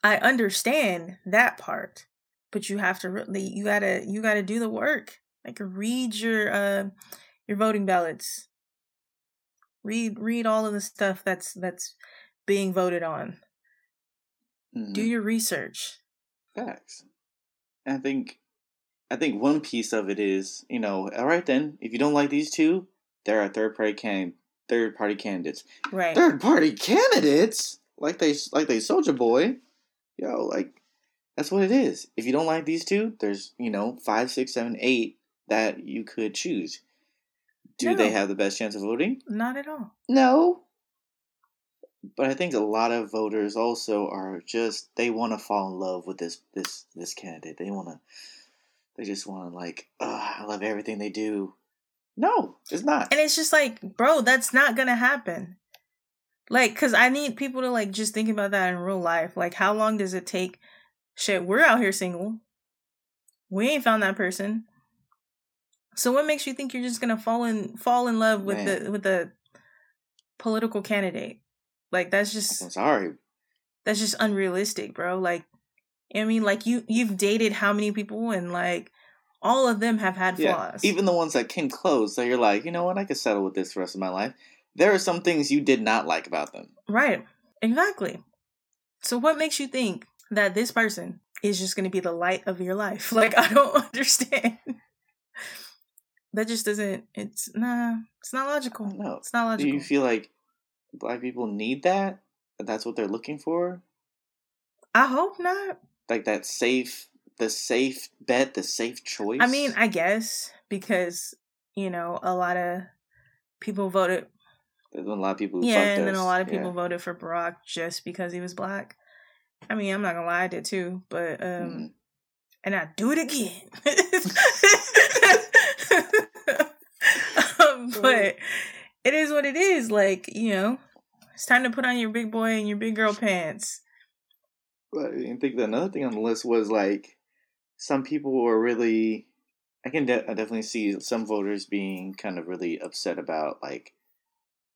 I understand that part, but you have to really you gotta you gotta do the work. Like read your uh your voting ballots. Read read all of the stuff that's that's being voted on. Do Mhm. your research. Facts. I think, I think one piece of it is, you know, all right then, if you don't like these two, there are third party can third party candidates. Right. Third party candidates, like they like they Soldier Boy, yo, like that's what it is. If you don't like these two, there's you know five, six, seven, eight that you could choose. Do they have the best chance of voting? Not at all. No. But I think a lot of voters also are just they want to fall in love with this this this candidate. They want to they just want to like, oh, I love everything they do. No, it's not. And it's just like, bro, that's not gonna happen. Like, cause I need people to like just think about that in real life. Like, how long does it take? Shit, we're out here single. We ain't found that person. So what makes you think you're just gonna fall in fall in love with Man. the with the political candidate? Like that's just I'm sorry. that's just unrealistic, bro. Like I mean, like you you've dated how many people and like all of them have had Yeah, flaws. even the ones that came close, that you're like, you know what, I could settle with this for the rest of my life. There are some things you did not like about them. Right. Exactly. So what makes you think that this person is just going to be the light of your life? Like I don't understand. That just doesn't it's nah, it's not logical. No. It's not logical. Do you feel like black people need that? That That's what they're looking for? I hope not. Like that safe, the safe bet, the safe choice? I mean, I guess because, you know, a lot of people voted There's been a lot of people who yeah, and then a lot of people Yeah. voted for Barack just because he was black. I mean, I'm not going to lie, I did too, but um Mhm. and I do it again. but it is what it is. Like you know, it's time to put on your big boy and your big girl pants. But I think that another thing on the list was like some people were really. I can de- I definitely see some voters being kind of really upset about like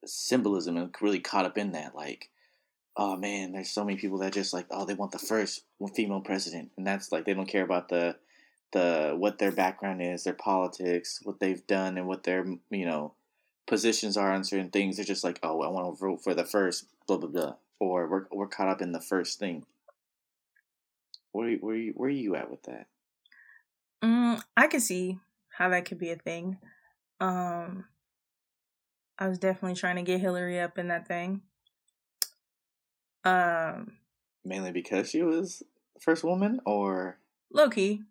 symbolism and really caught up in that. Like, oh man, there's so many people that just like, oh, they want the first female president, and that's like they don't care about the the what their background is, their politics, what they've done, and what their you know positions are on certain things. They're just like, oh, I want to vote for the first blah blah blah, or we're we're caught up in the first thing. Where you- where where are you at with that? Mm, I can see how that could be a thing. Um, I was definitely trying to get Hillary up in that thing. Um, Mainly because she was first woman, or low key.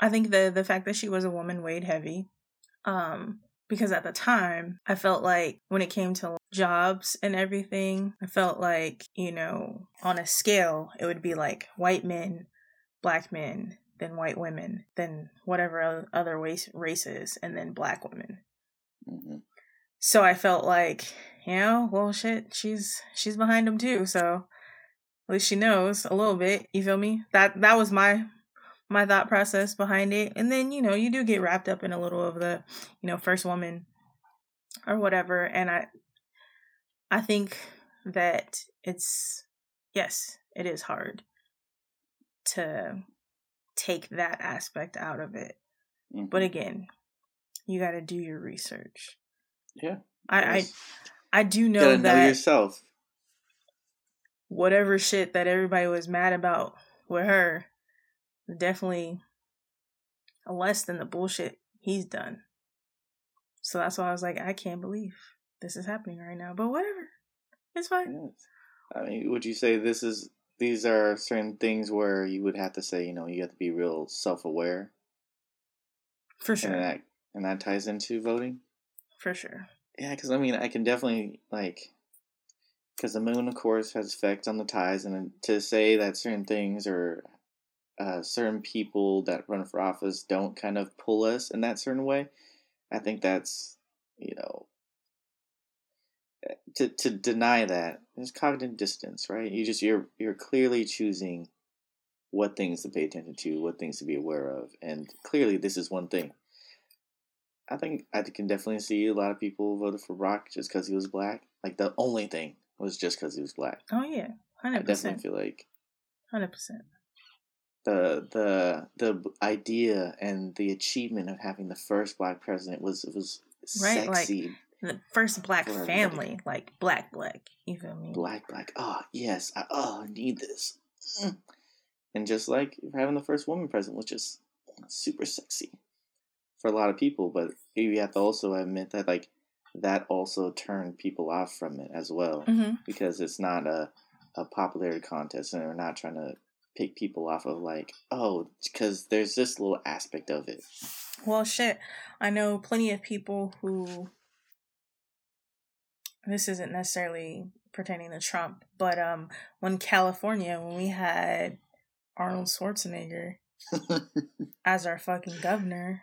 I think the the fact that she was a woman weighed heavy. Um, because at the time I felt like when it came to jobs and everything, I felt like, you know, on a scale, it would be like white men, black men, then white women, then whatever other race races, and then black women. Mm-hmm. So I felt like, you know, well, shit, she's she's behind him too. So at least she knows a little bit. You feel me? That that was my my thought process behind it. And then, you know, you do get wrapped up in a little of the, you know, first woman or whatever. And I I think that it's yes, it is hard to take that aspect out of it. Mm-hmm. But again, you got to do your research. Yeah. I I, I do know that know yourself. Whatever shit that everybody was mad about with her, definitely less than the bullshit he's done. So that's why I was like, I can't believe this is happening right now. But whatever, it's fine. I mean, would you say this is these are certain things where you would have to say, you know, you have to be real self aware. For sure. And that and that ties into voting. For sure. Yeah, because I mean, I can definitely like, because the moon, of course, has effects on the tides, and to say that certain things or uh, certain people that run for office don't kind of pull us in that certain way, I think that's you know eh, to to deny that is cognitive distance, right? You just you're you're clearly choosing what things to pay attention to, what things to be aware of, and clearly this is one thing. I think I can definitely see a lot of people voted for Barack just because he was black. Like the only thing was just because he was black. Oh yeah, hundred percent. I definitely feel like hundred percent the the the idea and the achievement of having the first black president was was right, sexy. Like the first black family, like black black. You feel me? Black black. Oh yes, I oh I need this. Mm. And just like having the first woman president was just super sexy for a lot of people, but you have to also admit that like that also turned people off from it as well mm-hmm. because it's not a a popularity contest and they're not trying to pick people off of like, oh, because there's this little aspect of it. Well, shit. I know plenty of people who. This isn't necessarily pertaining to Trump, but um, when California, when we had Arnold Schwarzenegger as our fucking governor.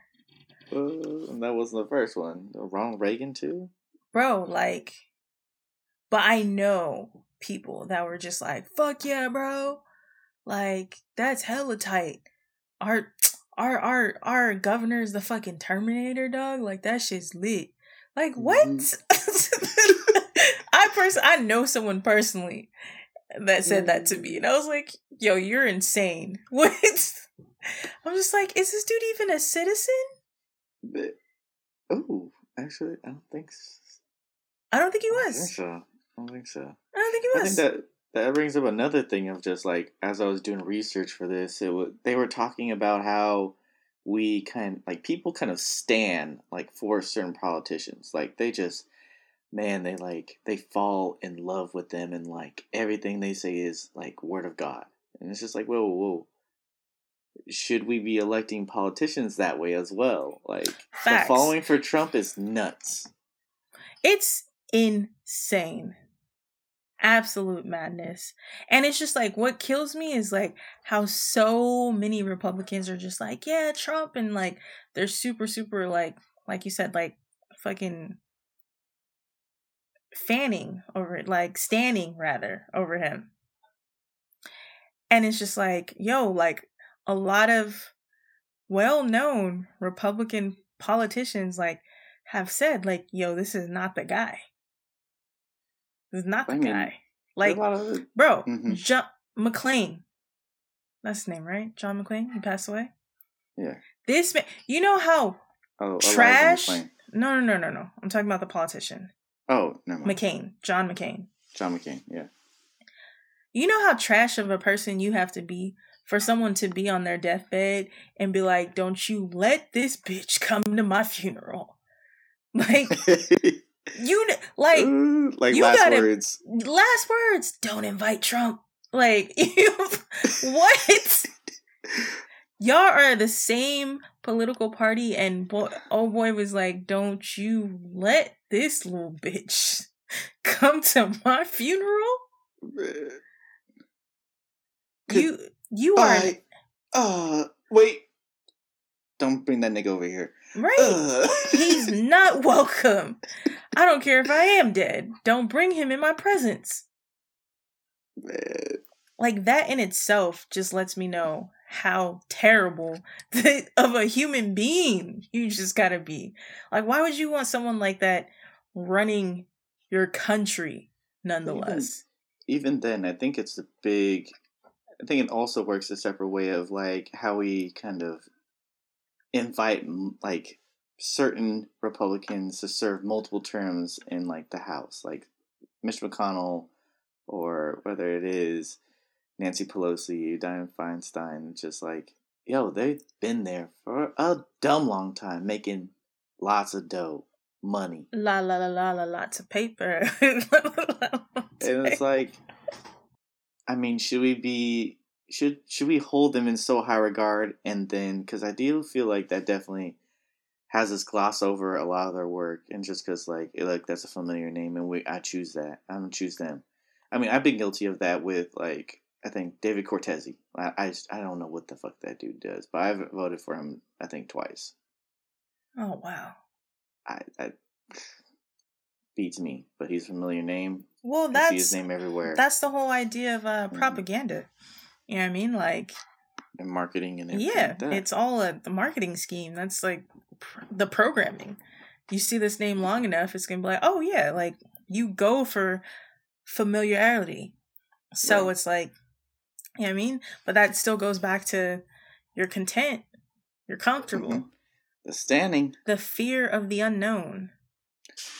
Uh, that wasn't the first one. Ronald Reagan too. Bro, like, but I know people that were just like, "Fuck yeah, bro! Like that's hella tight. Our our our our governor is the fucking Terminator dog. Like that shit's lit. Like what? Mm-hmm. I pers- I know someone personally that said that to me, and I was like, "Yo, you're insane." What? I'm just like, is this dude even a citizen? But, oh, actually, I don't think. So. I don't think he was. I think so. I don't think so. I don't think he was. I think that that brings up another thing of just like as I was doing research for this, it was they were talking about how we kind like people kind of stand like for certain politicians, like they just man they like they fall in love with them and like everything they say is like word of God, and it's just like whoa whoa. Should we be electing politicians that way as well? Like Facts. the following for Trump is nuts. It's insane absolute madness. And it's just like what kills me is like how so many Republicans are just like, yeah, Trump and like they're super super like like you said like fucking fanning over it, like standing rather over him. And it's just like, yo, like a lot of well-known Republican politicians like have said like, yo, this is not the guy. This is not the I mean, guy. Like, bro, mm-hmm. John McClane. That's his name, right? John McClane. He passed away. Yeah. This man, you know how oh, trash? No, no, no, no, no. I'm talking about the politician. Oh, no. McCain. John McCain. John McCain. Yeah. You know how trash of a person you have to be for someone to be on their deathbed and be like, "Don't you let this bitch come to my funeral." Like You like like you last gotta, words. Last words. Don't invite Trump. Like, what? Y'all are the same political party, and boy, oh boy was like, "Don't you let this little bitch come to my funeral." You you are Bye. Uh, wait. Don't bring that nigga over here. right. Uh. He's not welcome. I don't care if I am dead. Don't bring him in my presence. Like that in itself just lets me know how terrible of a human being you just gotta be. Like, why would you want someone like that running your country nonetheless? even then, I think it's a big. I think it also works a separate way of like how we kind of invite like certain Republicans to serve multiple terms in like the House, like Mitch McConnell, or whether it is Nancy Pelosi, Dianne Feinstein. Just like yo, they've been there for a dumb long time, making lots of dough, money. La la la la la lots of paper. and it's like i mean should we be should should we hold them in so high regard and then because i do feel like that definitely has us gloss over a lot of their work and just because like it, like that's a familiar name and we i choose that i don't choose them i mean i've been guilty of that with like i think david Cortese i i, just- I don't know what the fuck that dude does but i've voted for him i think twice oh wow. i i beats me but he's a familiar name Well, i see his that's name everywhere that's the whole idea of uh, Mhm. propaganda. You know what I mean? Like, and marketing and everything yeah, like it's all a the marketing scheme. That's like the programming. You see this name long enough, it's gonna be like, oh yeah, like you go for familiarity. So Right. it's like, you know what I mean? But that still goes back to you're content, you're comfortable. Mhm. the standing The fear of the unknown.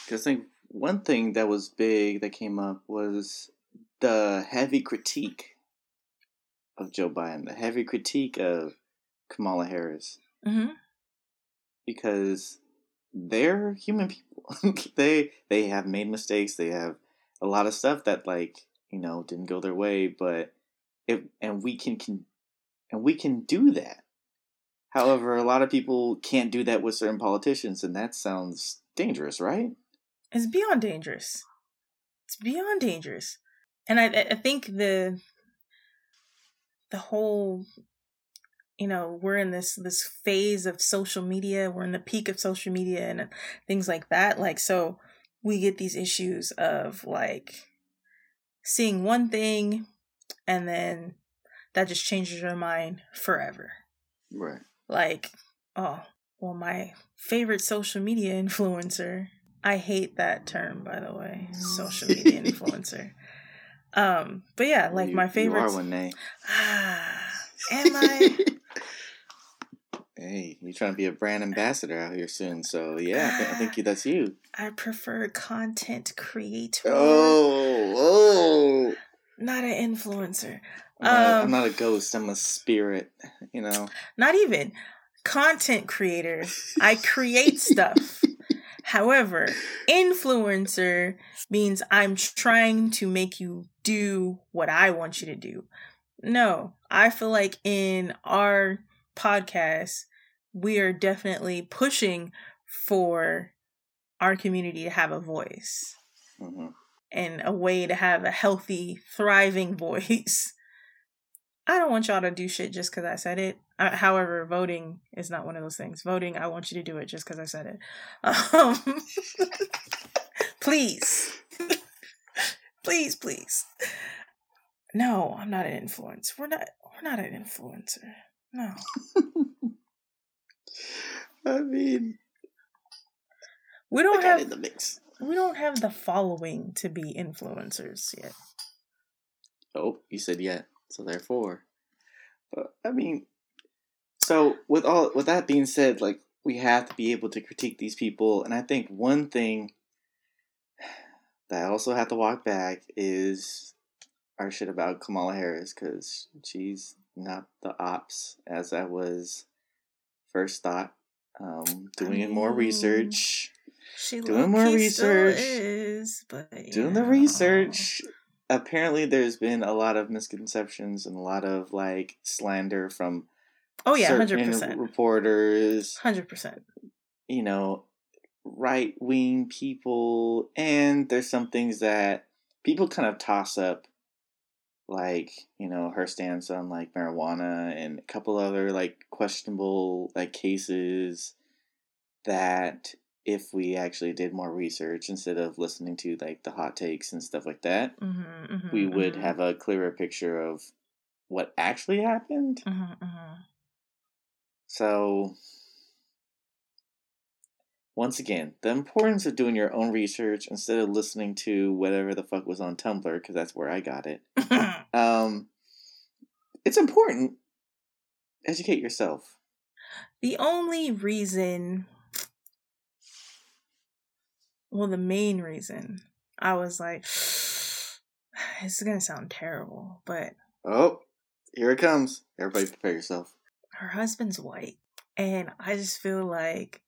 because I think one thing that was big that came up was the heavy critique of Joe Biden, the heavy critique of Kamala Harris, hmm because they're human people. they they have made mistakes. They have a lot of stuff that like you know didn't go their way, but it and we can, can and we can do that. However, a lot of people can't do that with certain politicians, and that sounds dangerous, right? It's beyond dangerous. It's beyond dangerous. And I I think the the whole you know, we're in this this phase of social media, we're in the peak of social media and things like that. Like so we get these issues of like seeing one thing and then that just changes your mind forever. Right. Like, oh, well, my favorite social media influencer. I hate that term, by the way, social media influencer. Um, but yeah, like You- my You are one name. Ah, am I? hey, you're trying to be a brand ambassador out here soon, so yeah, I, think, I think that's you. I prefer content creator, Oh, oh. not an influencer. I'm not, I'm Um, not a ghost. I'm a spirit. You know. Not even content creator. I create stuff. However, influencer means I'm trying to make you do what I want you to do. No, I feel like in our podcast, we are definitely pushing for our community to have a voice hmm and a way to have a healthy, thriving voice. I don't want y'all to do shit just because I said it. Uh, however, voting is not one of those things. Voting, I want you to do it just because I said it. Um, please. please, please. No, I'm not an influencer. We're not. We're not an influencer. No. I mean, We don't have. the mix. We don't have the following to be influencers yet. Oh, you said yet, so therefore. But I mean, so with all with that being said, like we have to be able to critique these people, and I think one thing that I also have to walk back is our shit about Kamala Harris because she's not the ops as I was first thought. Um, doing more mean, research, She Doing more research. is, but doing the research. apparently there's been a lot of misconceptions and a lot of like slander from Oh yeah, hundred percent, reporters, hundred percent. you know, right wing people, and there's some things that people kind of toss up, like you know her stance on like marijuana and a couple other like questionable like cases that if we actually did more research instead of listening to like the hot takes and stuff like that, Mm-hmm, mm-hmm, we would mm-hmm, have a clearer picture of what actually happened. Mm-hmm, mm-hmm. So, once again, the importance of doing your own research instead of listening to whatever the fuck was on Tumblr, because that's where I got it. Um, it's important. Educate yourself. the only reason, well, the main reason I was like, this is gonna sound terrible, but Oh, here it comes. Everybody prepare yourself. her husband's white, and I just feel like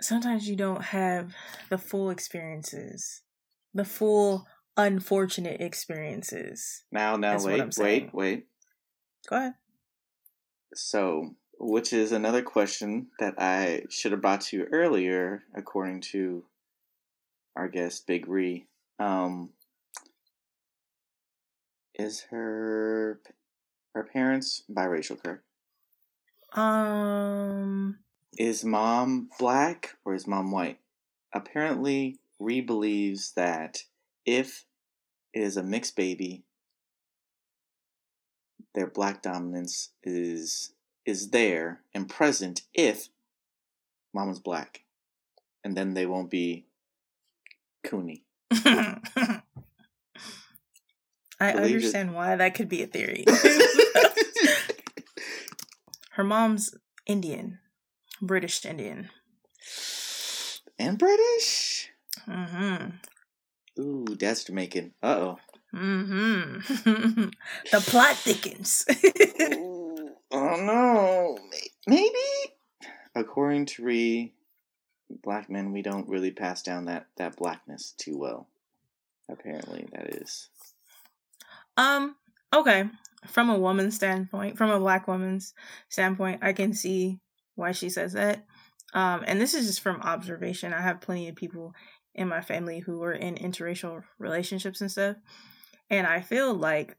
sometimes you don't have the full experiences, the full unfortunate experiences. Now, now, That's wait, wait, wait. Go ahead. So, which is another question that I should have brought to you earlier, according to our guest, Big Ree. Um, is her her parents biracial, correct? Um, Is mom black or is mom white? Apparently, Ree believes that if it is a mixed baby, their black dominance is is there and present if mom is black, and then they won't be Cooney. I Believe it. understand why that could be a theory. Her mom's Indian, British Indian. and British. Mm-hmm. Ooh, that's Jamaican. Uh oh. Mm-hmm. the plot thickens. oh no, maybe. According to Ree, black men we don't really pass down that that blackness too well. Apparently, that is. um. Okay. From a woman's standpoint, from a black woman's standpoint, I can see why she says that. Um, and this is just from observation. I have plenty of people in my family who are in interracial relationships and stuff. And I feel like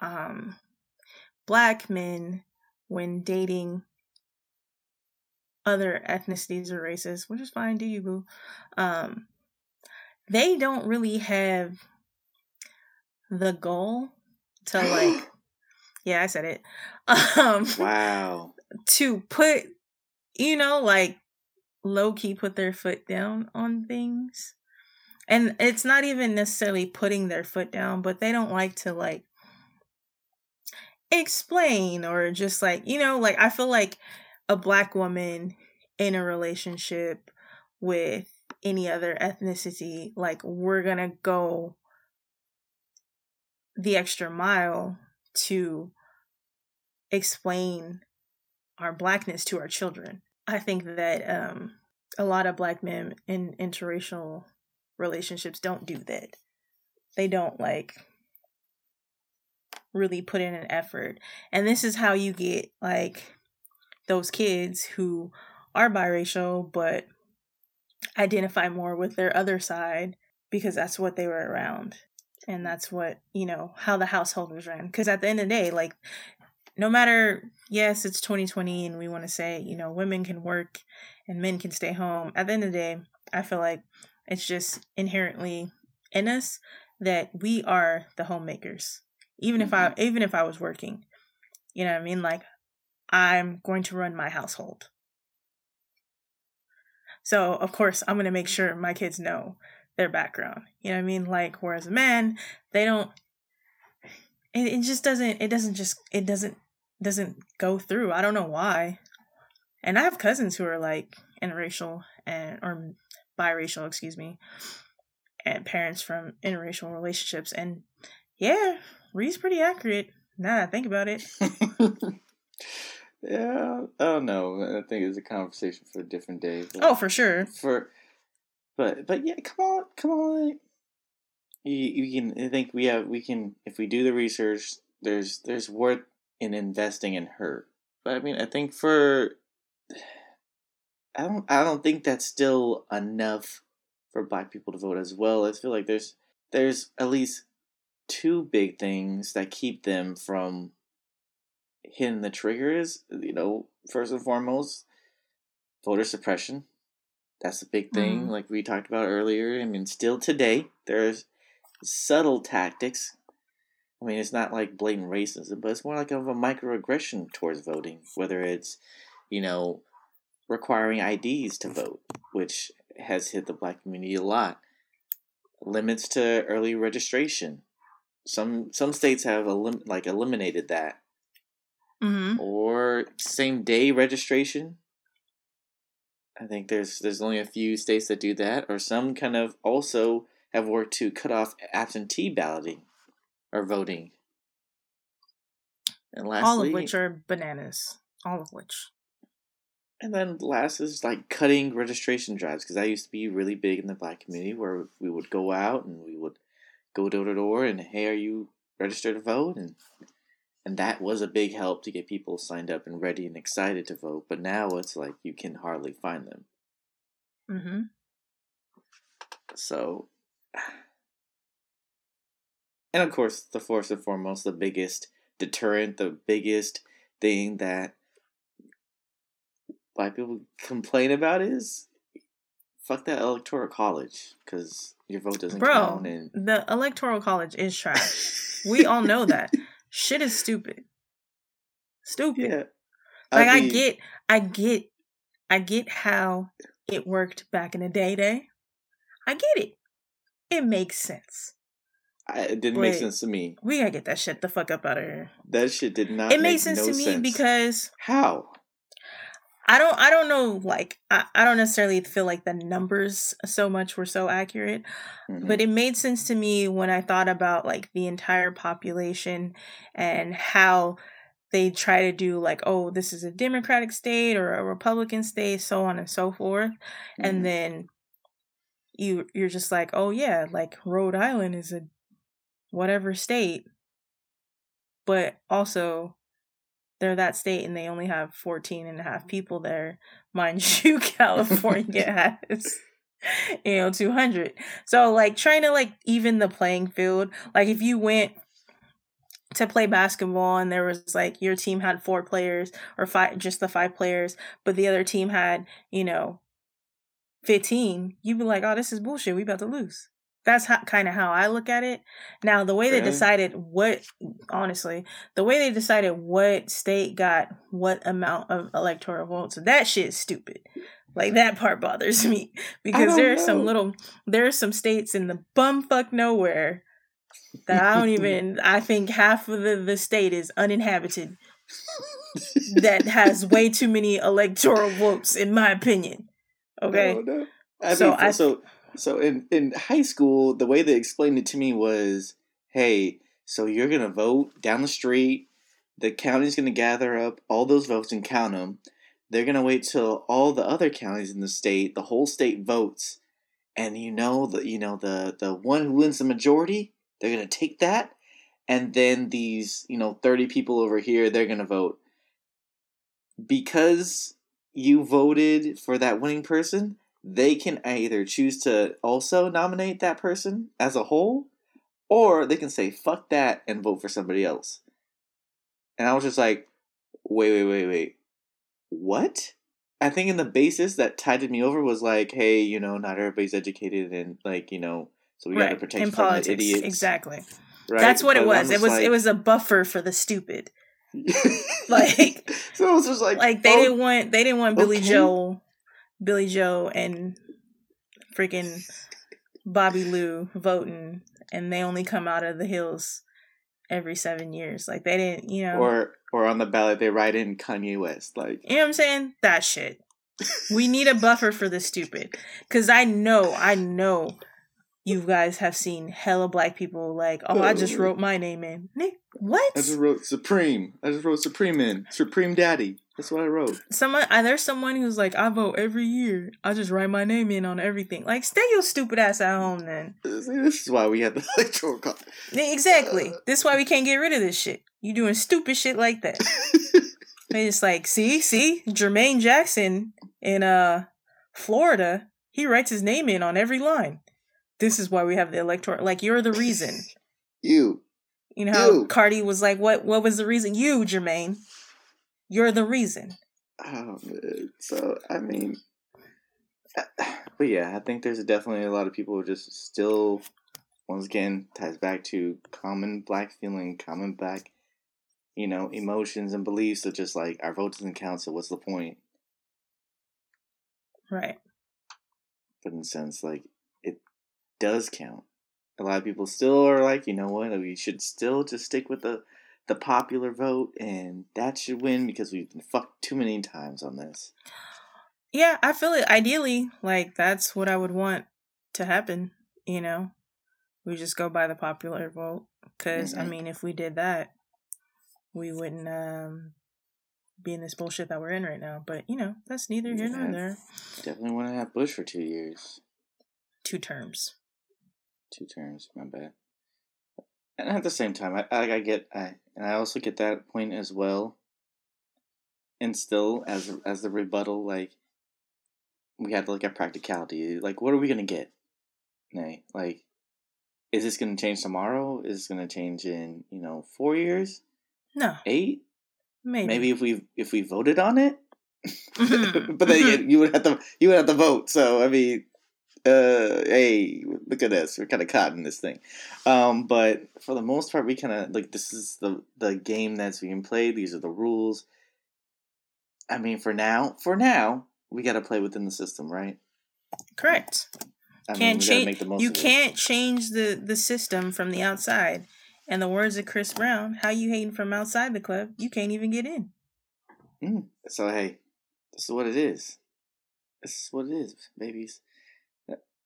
um black men when dating other ethnicities or races, which is fine, do you boo? Um they don't really have the goal to like yeah, I said it. Um Wow. To put you know like low key put their foot down on things. And it's not even necessarily putting their foot down but they don't like to like explain or just like you know like i feel like a black woman in a relationship with any other ethnicity like we're gonna go the extra mile to explain our blackness to our children. I think that um, a lot of black men in interracial relationships don't do that. They don't like really put in an effort. And this is how you get like those kids who are biracial but identify more with their other side because that's what they were around. And that's what, you know, how the household was ran. Because at the end of the day, like, no matter, yes, it's 2020 and we want to say, you know, women can work and men can stay home. At the end of the day, I feel like it's just inherently in us that we are the homemakers. Even if I mm-hmm. even if I was working. You know what I mean? Like I'm going to run my household. So, of course, I'm going to make sure my kids know their background. You know what I mean? Like whereas a man, they don't it, it just doesn't it doesn't just it doesn't doesn't go through. I don't know why. And I have cousins who are like interracial and or biracial, excuse me, and parents from interracial relationships. And yeah, Ree's pretty accurate. Now that I think about it. yeah. Oh no, I think it's a conversation for a different day. Oh, for sure. For, but but yeah, come on, come on. you, you can I think we have we can if we do the research there's there's worth in investing in her but I mean I think for I don't I don't think that's still enough for black people to vote as well I feel like there's there's at least two big things that keep them from hitting the triggers you know first and foremost voter suppression that's a big thing Mhm. like we talked about earlier I mean still today there's subtle tactics. I mean, it's not like blatant racism, but it's more like of a microaggression towards voting, whether it's, you know, requiring IDs to vote, which has hit the black community a lot. Limits to early registration. Some some states have elim- like eliminated that. Mm-hmm. Or same day registration. I think there's there's only a few states that do that, or some kind of also have worked to cut off absentee balloting or voting. And lastly, All of which are bananas. All of which. and then last is like cutting registration drives because I used to be really big in the black community where we would go out and we would go door to door and hey, are you registered to vote? And and that was a big help to get people signed up and ready and excited to vote. But now it's like you can hardly find them. Mm-hmm. So, and of course, the first and foremost, the biggest deterrent, the biggest thing that black people complain about is fuck that electoral college because your vote doesn't Bro, count. And the electoral college is trash. we all know that. Shit is stupid. Stupid. yeah, Like I mean, get I get I get how it worked back in the day day. I get it. It makes sense. I, it didn't make sense to me. We gotta get that shit the fuck up out of here. That shit did not. it make sense no to me sense. because how I don't I don't know like I, I don't necessarily feel like the numbers so much were so accurate, Mhm. but it made sense to me when I thought about like the entire population and how they try to do like oh this is a democratic state or a republican state so on and so forth Mhm. and then you you're just like oh yeah like Rhode Island is a whatever state but also they're that state and they only have 14 and a half people there. Mind you California has you know 200 so like trying to like even the playing field like if you went to play basketball and there was like your team had four players or five just the five players but the other team had you know 15 you'd be like oh this is bullshit. We about to lose that's how, kind of how i look at it now the way they decided what honestly the way they decided what state got what amount of electoral votes that shit is stupid like that part bothers me because there are some little there are some states in the bumfuck nowhere that I don't even I think half of the, the state is uninhabited that has way too many electoral votes in my opinion. Okay. No, no. I So mean, I- so so in in high school, the way they explained it to me was, "Hey, so you're gonna vote down the street. The county's gonna gather up all those votes and count them. They're gonna wait till all the other counties in the state, the whole state votes, and you know the you know the the one who wins the majority, they're gonna take that, and then these you know thirty people over here, they're gonna vote because." you voted for that winning person, they can either choose to also nominate that person as a whole, or they can say fuck that and vote for somebody else. And I was just like, wait, wait, wait, wait. What? I think in the basis that tided me over was like, hey, you know, not everybody's educated and like, you know, so we gotta protect in from politics. the idiots. Exactly. Right? That's what it was. It was like- it was a buffer for the stupid. Like- so it was just like Like they oh, didn't want they didn't want Billy okay. Joe Billy Joe and freaking Bobby Lou voting and they only come out of the hills every 7 years. Like they didn't, you know. or or on the ballot they write in Kanye West like You know what I'm saying? That shit. We need a buffer for the stupid. Cause I know, I know you guys have seen hella black people like, oh, I just wrote my name in. Nick, what? I just wrote Supreme. I just wrote Supreme in. Supreme Daddy. That's what I wrote. Someone, uh, there's someone who's like, I vote every year. I just write my name in on everything. Like, stay your stupid ass at home then. This is why we had the electoral college. Exactly. Uh, this is why we can't get rid of this shit. You doing stupid shit like that. it's like, see, see, Jermaine Jackson in uh Florida, he writes his name in on every line. This is why we have the electoral. Like, you're the reason. you. You know how you. Cardi was like, "What? What was the reason?" You, Jermaine. You're the reason. Oh, man. So, I mean, but yeah, I think there's definitely a lot of people who just still, once again, ties back to common black feeling, common black, you know, emotions and beliefs of just like our vote doesn't count, so what's the point? Right. But in a sense, like, does count. A lot of people still are like, you know what, we should still just stick with the the popular vote, and that should win because we've been fucked too many times on this. Yeah, I feel it. Ideally, like that's what I would want to happen. You know, we just go by the popular vote because mm-hmm. I mean, if we did that, we wouldn't um be in this bullshit that we're in right now. But you know, that's neither here yeah, nor there. Definitely want to have Bush for two years. Two terms. Two terms. My bad and at the same time, I I, I get I and I also get that point as well. And still, as as the rebuttal, like we have to look at practicality. Like, what are we gonna get? Nay, like, is this gonna change tomorrow? Is this gonna change in you know four years? No, eight. Maybe maybe if we if we voted on it. Mm-hmm. but then mm-hmm. you would have to you would have to vote. So I mean, uh, hey, look at this. We're kind of caught in this thing. Um, but for the most part, we kind of like this is the the game that's being played. These are the rules. I mean, for now, for now, we got to play within the system, right? Correct. I can't change. You can't change the the system from the outside. And the words of Chris Brown, "How you hating from outside the club? You can't even get in." Mm. So hey, this is what it is. This is what it is, babies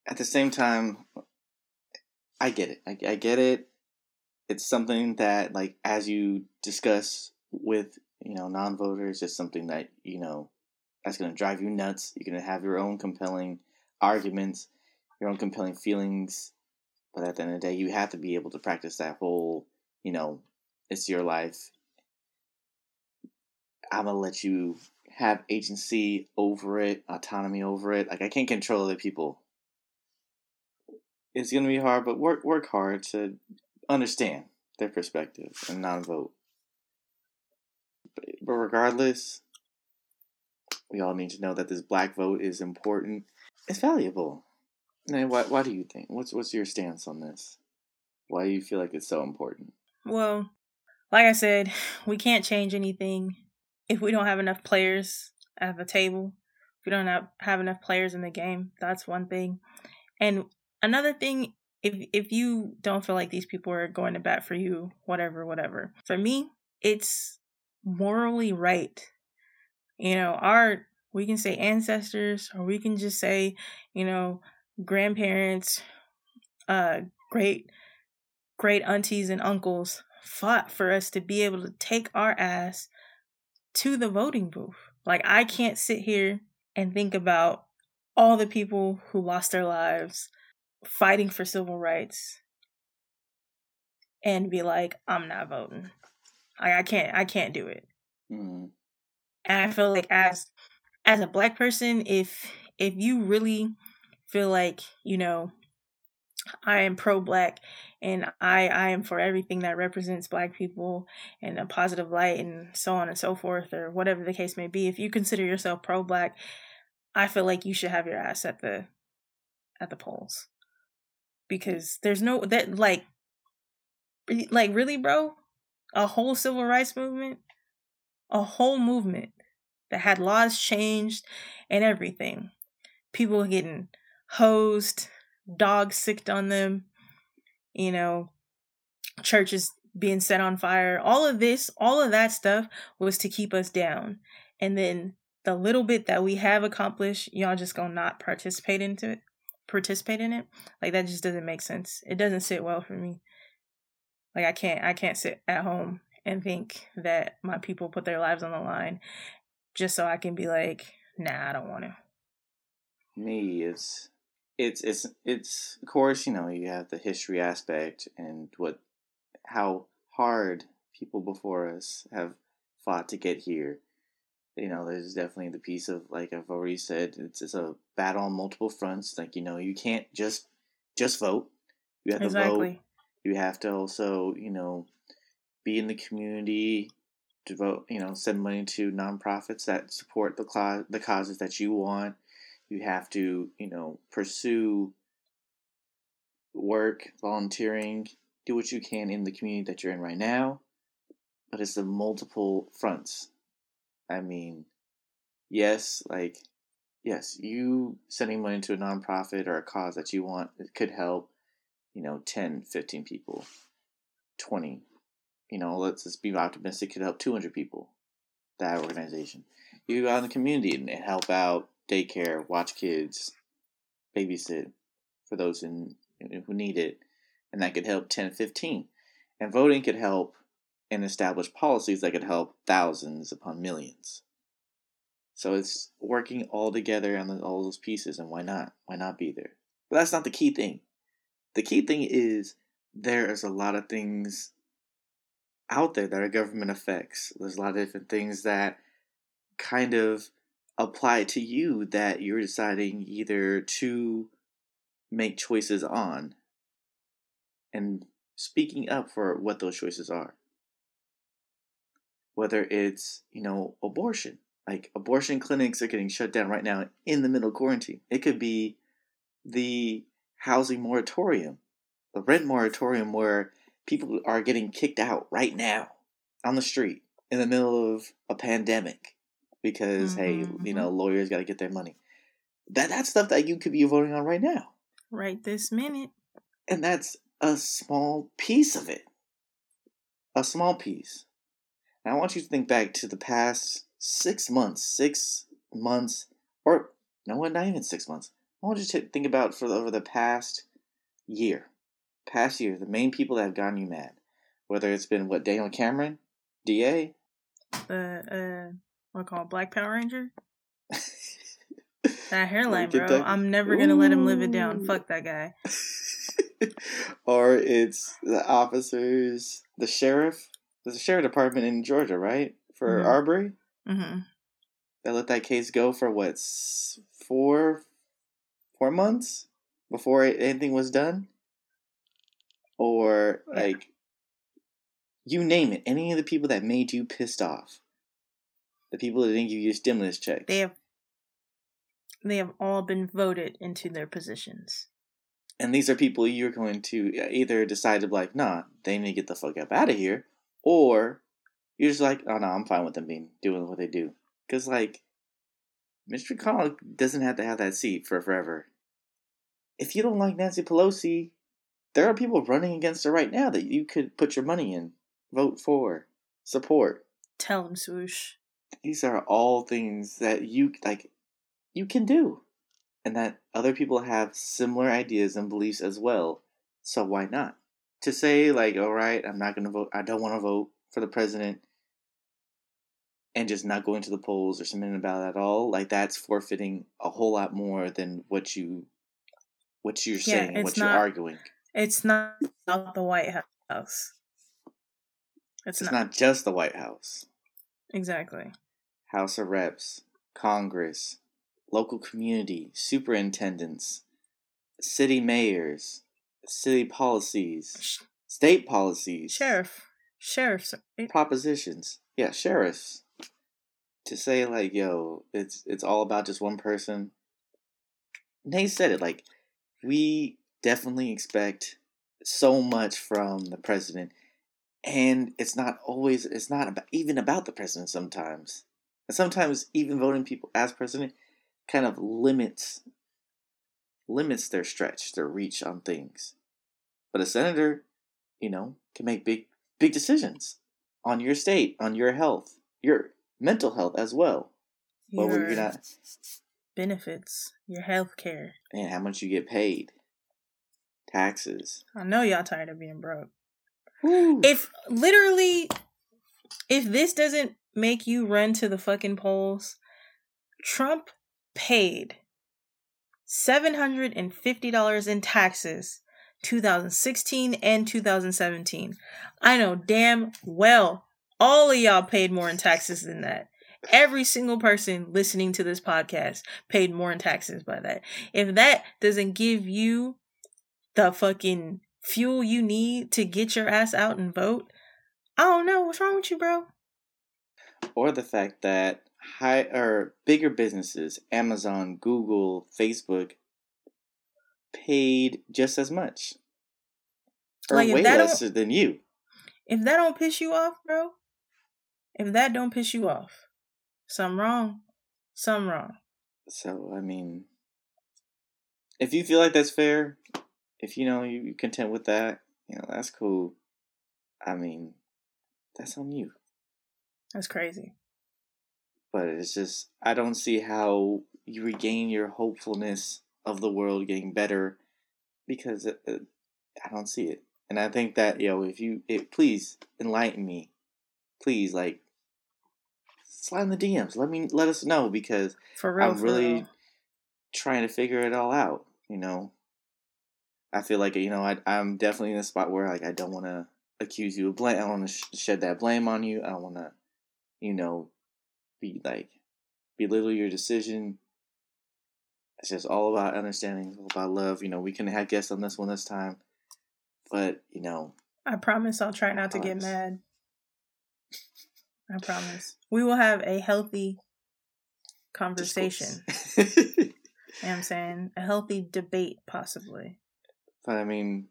at the same time, I get it. I, I get it. It's something that, like, as you discuss with you know non-voters, it's something that you know that's going to drive you nuts. You're going to have your own compelling arguments, your own compelling feelings, but at the end of the day, you have to be able to practice that whole, you know, it's your life. I'm gonna let you have agency over it, autonomy over it. Like I can't control other people it's going to be hard, but work work hard to understand their perspective and not vote. But regardless, we all need to know that this black vote is important. It's valuable. And why, why do you think? What's what's your stance on this? Why do you feel like it's so important? Well, like I said, we can't change anything if we don't have enough players at the table. If we don't have, have enough players in the game, that's one thing. And another thing if if you don't feel like these people are going to bat for you whatever whatever. For me it's morally right. You know our we can say ancestors or we can just say you know grandparents uh great great aunties and uncles fought for us to be able to take our ass to the voting booth. Like i can't sit here and think about all the people who lost their lives fighting for civil rights and be like, I'm not voting. I, I can't I can't do it. Mm. And I feel like as as a black person, if if you really feel like, you know, I am pro black and I I am for everything that represents black people and a positive light and so on and so forth or whatever the case may be. If you consider yourself pro black, I feel like you should have your ass at the at the polls because there's no that like like really bro? A whole civil rights movement? A whole movement that had laws changed and everything. People getting hosed dogs sicked on them you know churches being set on fire. All of this all of that stuff was to keep us down. And then the little bit that we have accomplished y'all just gonna not participate into it participate in it. Like that just doesn't make sense. It doesn't sit well for me. Like I can't I can't sit at home and think that my people put their lives on the line just so I can be like, nah, I don't want to. Me, it's it's it's it's of course you know you have the history aspect and what how hard people before us have fought to get here. You know, there's definitely the piece of like I've already said, it's it's a battle on multiple fronts. Like you know, you can't just just vote. You have exactly. to vote. You have to also you know be in the community, devote you know send money to nonprofits that support the cause the causes that you want. You have to you know pursue work, volunteering, do what you can in the community that you're in right now but it's the multiple fronts. I mean, yes, like, yes, you sending money to a nonprofit or a cause that you want it could help, you know, 10, 15 people, 20. You know, let's just be optimistic, could help 200 people, that organization. You go out in the community and help out daycare, watch kids, babysit for those in, who need it, and that could help 10, 15. And voting could help and establish policies that could help thousands upon millions. So it's working all together on all those pieces, and why not? Why not be there? But that's not the key thing. The key thing is there is a lot of things out there that are government effects. There's a lot of different things that kind of apply to you that you're deciding either to make choices on and speaking up for what those choices are whether it's, you know, abortion. Like abortion clinics are getting shut down right now in the middle of quarantine. It could be the housing moratorium, the rent moratorium where people are getting kicked out right now on the street in the middle of a pandemic because mm-hmm. hey, you mm-hmm. know, lawyers got to get their money. That that's stuff that you could be voting on right now. Right this minute. And that's a small piece of it. A small piece. Now, I want you to think back to the past six months, six months, or no, not even six months. I want you to think about for the, over the past year, past year, the main people that have gotten you mad, whether it's been what Daniel Cameron, DA, uh, uh, what I call Black Power Ranger. that hairline, bro. That? I'm never gonna let him live it down. Fuck that guy. or it's the officers, the sheriff, there's a sheriff department in Georgia, right? For mm-hmm. Arbery. Mm-hmm. They let that case go for what four four months before anything was done, or yeah. like you name it. Any of the people that made you pissed off, the people that didn't give you a stimulus checks, they have they have all been voted into their positions. And these are people you're going to either decide to be like, nah, they need to get the fuck up out of here, or you're just like, oh no, I'm fine with them being doing what they do. Because like, Mr. McConnell doesn't have to have that seat for forever. If you don't like Nancy Pelosi, there are people running against her right now that you could put your money in, vote for, support. Tell them, swoosh. These are all things that you like, you can do, and that other people have similar ideas and beliefs as well. So why not? To say like, all right, I'm not gonna vote. I don't want to vote for the president, and just not going to the polls or submitting a ballot at all, like that's forfeiting a whole lot more than what you, what you're saying, what not, you're arguing. It's not about the White House. It's, it's not. not just the White House. Exactly. House of Reps, Congress, local community, superintendents, city mayors, city policies, state policies, sheriff, sheriffs, eh? propositions. Yeah, sheriffs. To say like, yo, it's it's all about just one person. Nate said it like, we definitely expect so much from the president, and it's not always. It's not about even about the president sometimes, and sometimes even voting people as president kind of limits limits their stretch, their reach on things. But a senator, you know, can make big big decisions on your state, on your health, your mental health as well. But you're not benefits, your health care. and how much you get paid, taxes. I know y'all tired of being broke. Woo. If literally, if this doesn't make you run to the fucking polls, Trump paid $750 in taxes 2016 and 2017. I know damn well all of y'all paid more in taxes than that. Every single person listening to this podcast paid more in taxes by that. If that doesn't give you the fucking fuel you need to get your ass out and vote, I don't know what's wrong with you, bro. or the fact that high or bigger businesses, Amazon, Google, Facebook, paid just as much or Like, way that less than you. If that don't piss you off, bro, if that don't piss you off, something wrong. Something wrong. So I mean, if you feel like that's fair, if you know you you're content with that, you know that's cool. I mean, that's on you. That's crazy. But it's just I don't see how you regain your hopefulness of the world getting better because it, it, I don't see it. And I think that yo, know, if you it, please enlighten me, please like slide in the DMs. Let me let us know because For real. I'm really real. trying to figure it all out. You know, I feel like you know I I'm definitely in a spot where like I don't want to accuse you of blame. I don't want to sh- shed that blame on you. I don't want to, you know, be like belittle your decision. It's just all about understanding, all about love. You know, we couldn't have guests on this one this time, but you know, I promise I'll try not to get mad. I promise. We will have a healthy conversation. You know what I'm saying? A healthy debate, possibly. But I mean,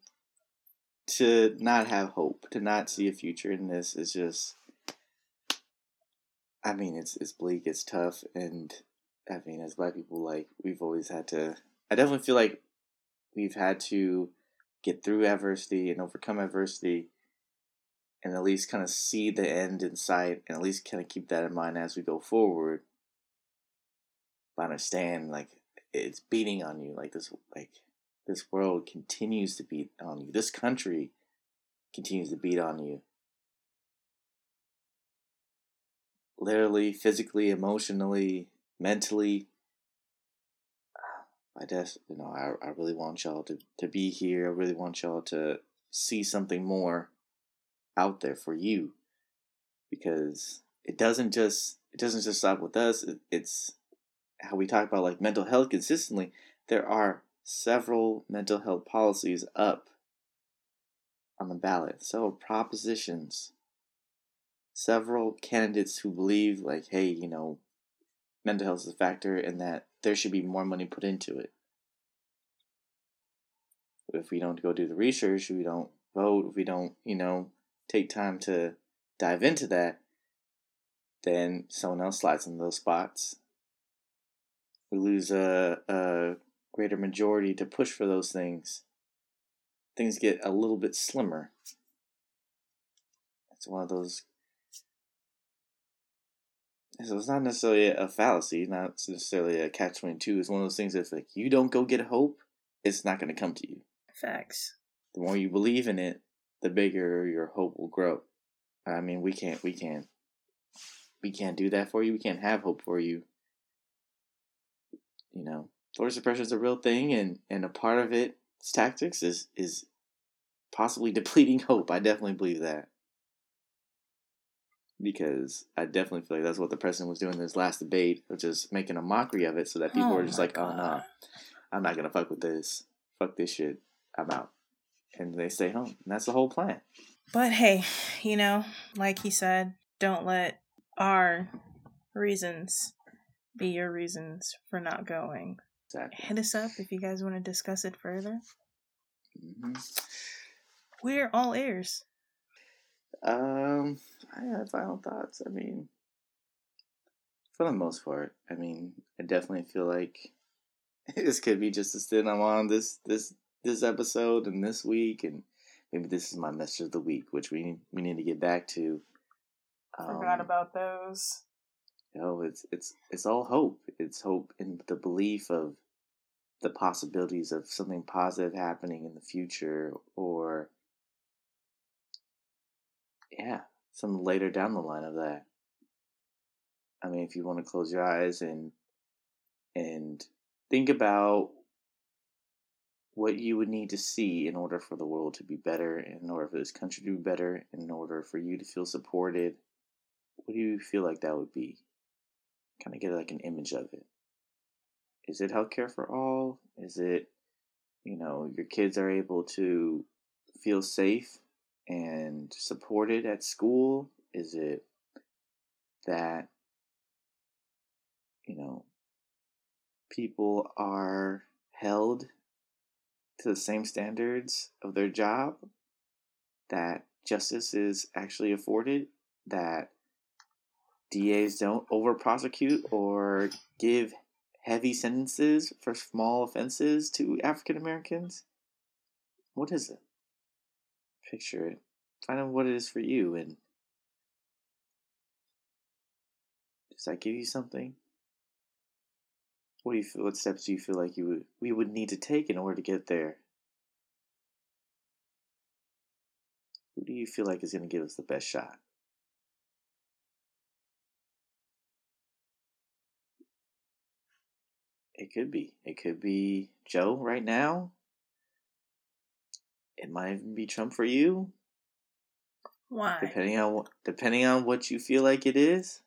to not have hope, to not see a future in this is just. I mean, it's it's bleak, it's tough, and I mean, as black people, like we've always had to. I definitely feel like we've had to get through adversity and overcome adversity, and at least kind of see the end in sight, and at least kind of keep that in mind as we go forward. But I understand, like it's beating on you, like this, like this world continues to beat on you. This country continues to beat on you. Literally, physically, emotionally, mentally. I just, you know, I, I really want y'all to, to be here. I really want y'all to see something more out there for you. Because it doesn't just, it doesn't just stop with us. It, it's how we talk about like mental health consistently. There are several mental health policies up on the ballot, several propositions, several candidates who believe, like, hey, you know, mental health is a factor and that there should be more money put into it. If we don't go do the research, we don't vote, if we don't, you know, take time to dive into that, then someone else slides in those spots. We lose a, a greater majority to push for those things, things get a little bit slimmer. It's one of those. So it's not necessarily a fallacy, not necessarily a catch twenty two. It's one of those things that's like you don't go get hope, it's not going to come to you. Facts. The more you believe in it, the bigger your hope will grow. I mean, we can't, we can't, we can't do that for you. We can't have hope for you. You know, voter suppression is a real thing, and and a part of it, its tactics is is possibly depleting hope. I definitely believe that because I definitely feel like that's what the president was doing in his last debate, of just making a mockery of it, so that people Oh were just like, "Oh no, I'm not gonna fuck with this. Fuck this shit. I'm out." And they stay home, and that's the whole plan. But hey, you know, like he said, don't let our reasons be your reasons for not going. Exactly. Hit us up if you guys want to discuss it further. hmm We're all ears. Um, I have final thoughts. I mean, for the most part, I mean, I definitely feel like this could be just a stint I'm on this this this episode and this week, and maybe this is my message of the week, which we need we need to get back to. I forgot Um, about those. You know, it's it's it's all hope. It's hope in the belief of the possibilities of something positive happening in the future or yeah, some later down the line of that. I mean, if you want to close your eyes and and think about what you would need to see in order for the world to be better, in order for this country to be better, in order for you to feel supported, what do you feel like that would be? Kind of get like an image of it. Is it healthcare for all? Is it, you know, your kids are able to feel safe and supported at school? Is it that, you know, people are held to the same standards of their job? That justice is actually afforded? That DAs don't over prosecute or give heavy sentences for small offenses to African Americans? What is it? Picture it. Find out what it is for you and does that give you something? What do you feel what steps do you feel like you would we would need to take in order to get there? Who do you feel like is gonna give us the best shot? It could be. It could be Joe right now. It might even be Trump for you, Why? depending on what, depending on what you feel like it is.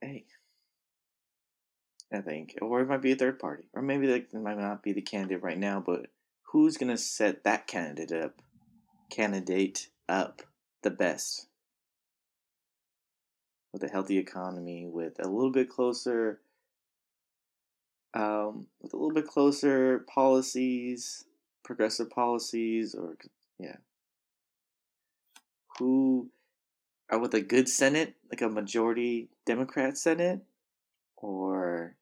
Hey, I think, or it might be a third party, or maybe like it might not be the candidate right now, but who's gonna set that candidate up, candidate up the best? with a healthy economy, with a little bit closer, um, with a little bit closer policies, progressive policies, or yeah, who are with a good Senate, like a majority Democrat Senate, or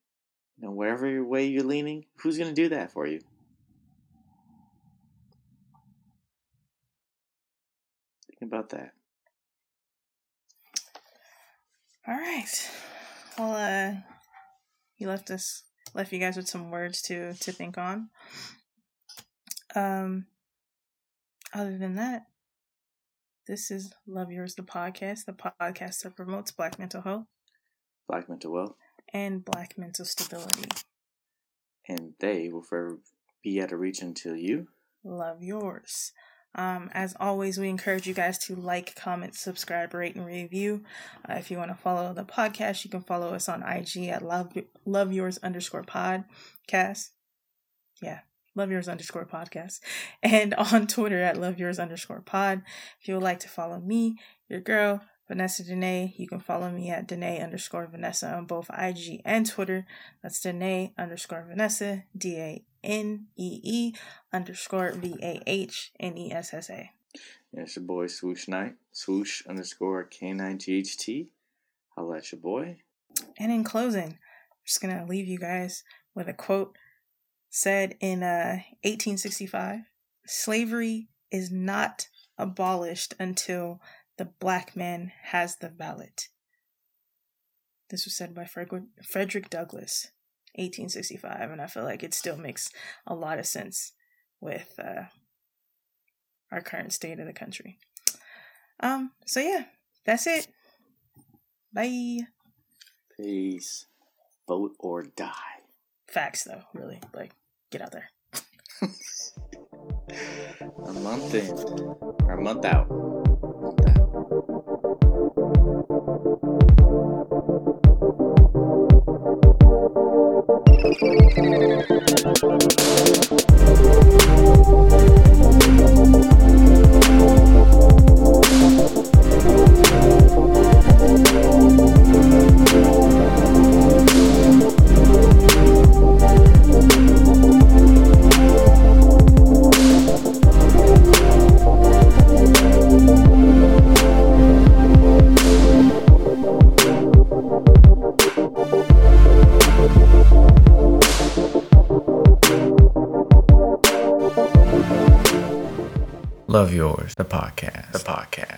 you know wherever way you're leaning, who's gonna do that for you? Think about that. All right. Well, uh, you left us, left you guys with some words to to think on. Um, other than that, this is Love Yours, the podcast, the podcast that promotes Black mental health Black mental wealth, and Black mental stability. and they will forever be at a reach until you. Love yours. Um, as always, we encourage you guys to like, comment, subscribe, rate, and review. Uh, if you want to follow the podcast, you can follow us on IG at love love yours underscore podcast. Yeah, love yours underscore podcast, and on Twitter at love yours underscore pod. If you would like to follow me, your girl Vanessa Danae, you can follow me at Danae underscore Vanessa on both IG and Twitter. That's Danae underscore Vanessa, D A N E E underscore V A H N E S S A. It's your boy Swoosh Knight, swoosh underscore K9GHT. Holla at your boy. And in closing, I'm just gonna leave you guys with a quote said in uh, 1865: "Slavery is not abolished until the black man has the ballot." This was said by Frederick Frederick Douglass, 1865, and I feel like it still makes a lot of sense with uh, our current state of the country. Um. So yeah, that's it. Bye. Peace. Vote or die. Facts though, really. Like, get out there. A month in. Or a month out. Thank you. The podcast. The podcast.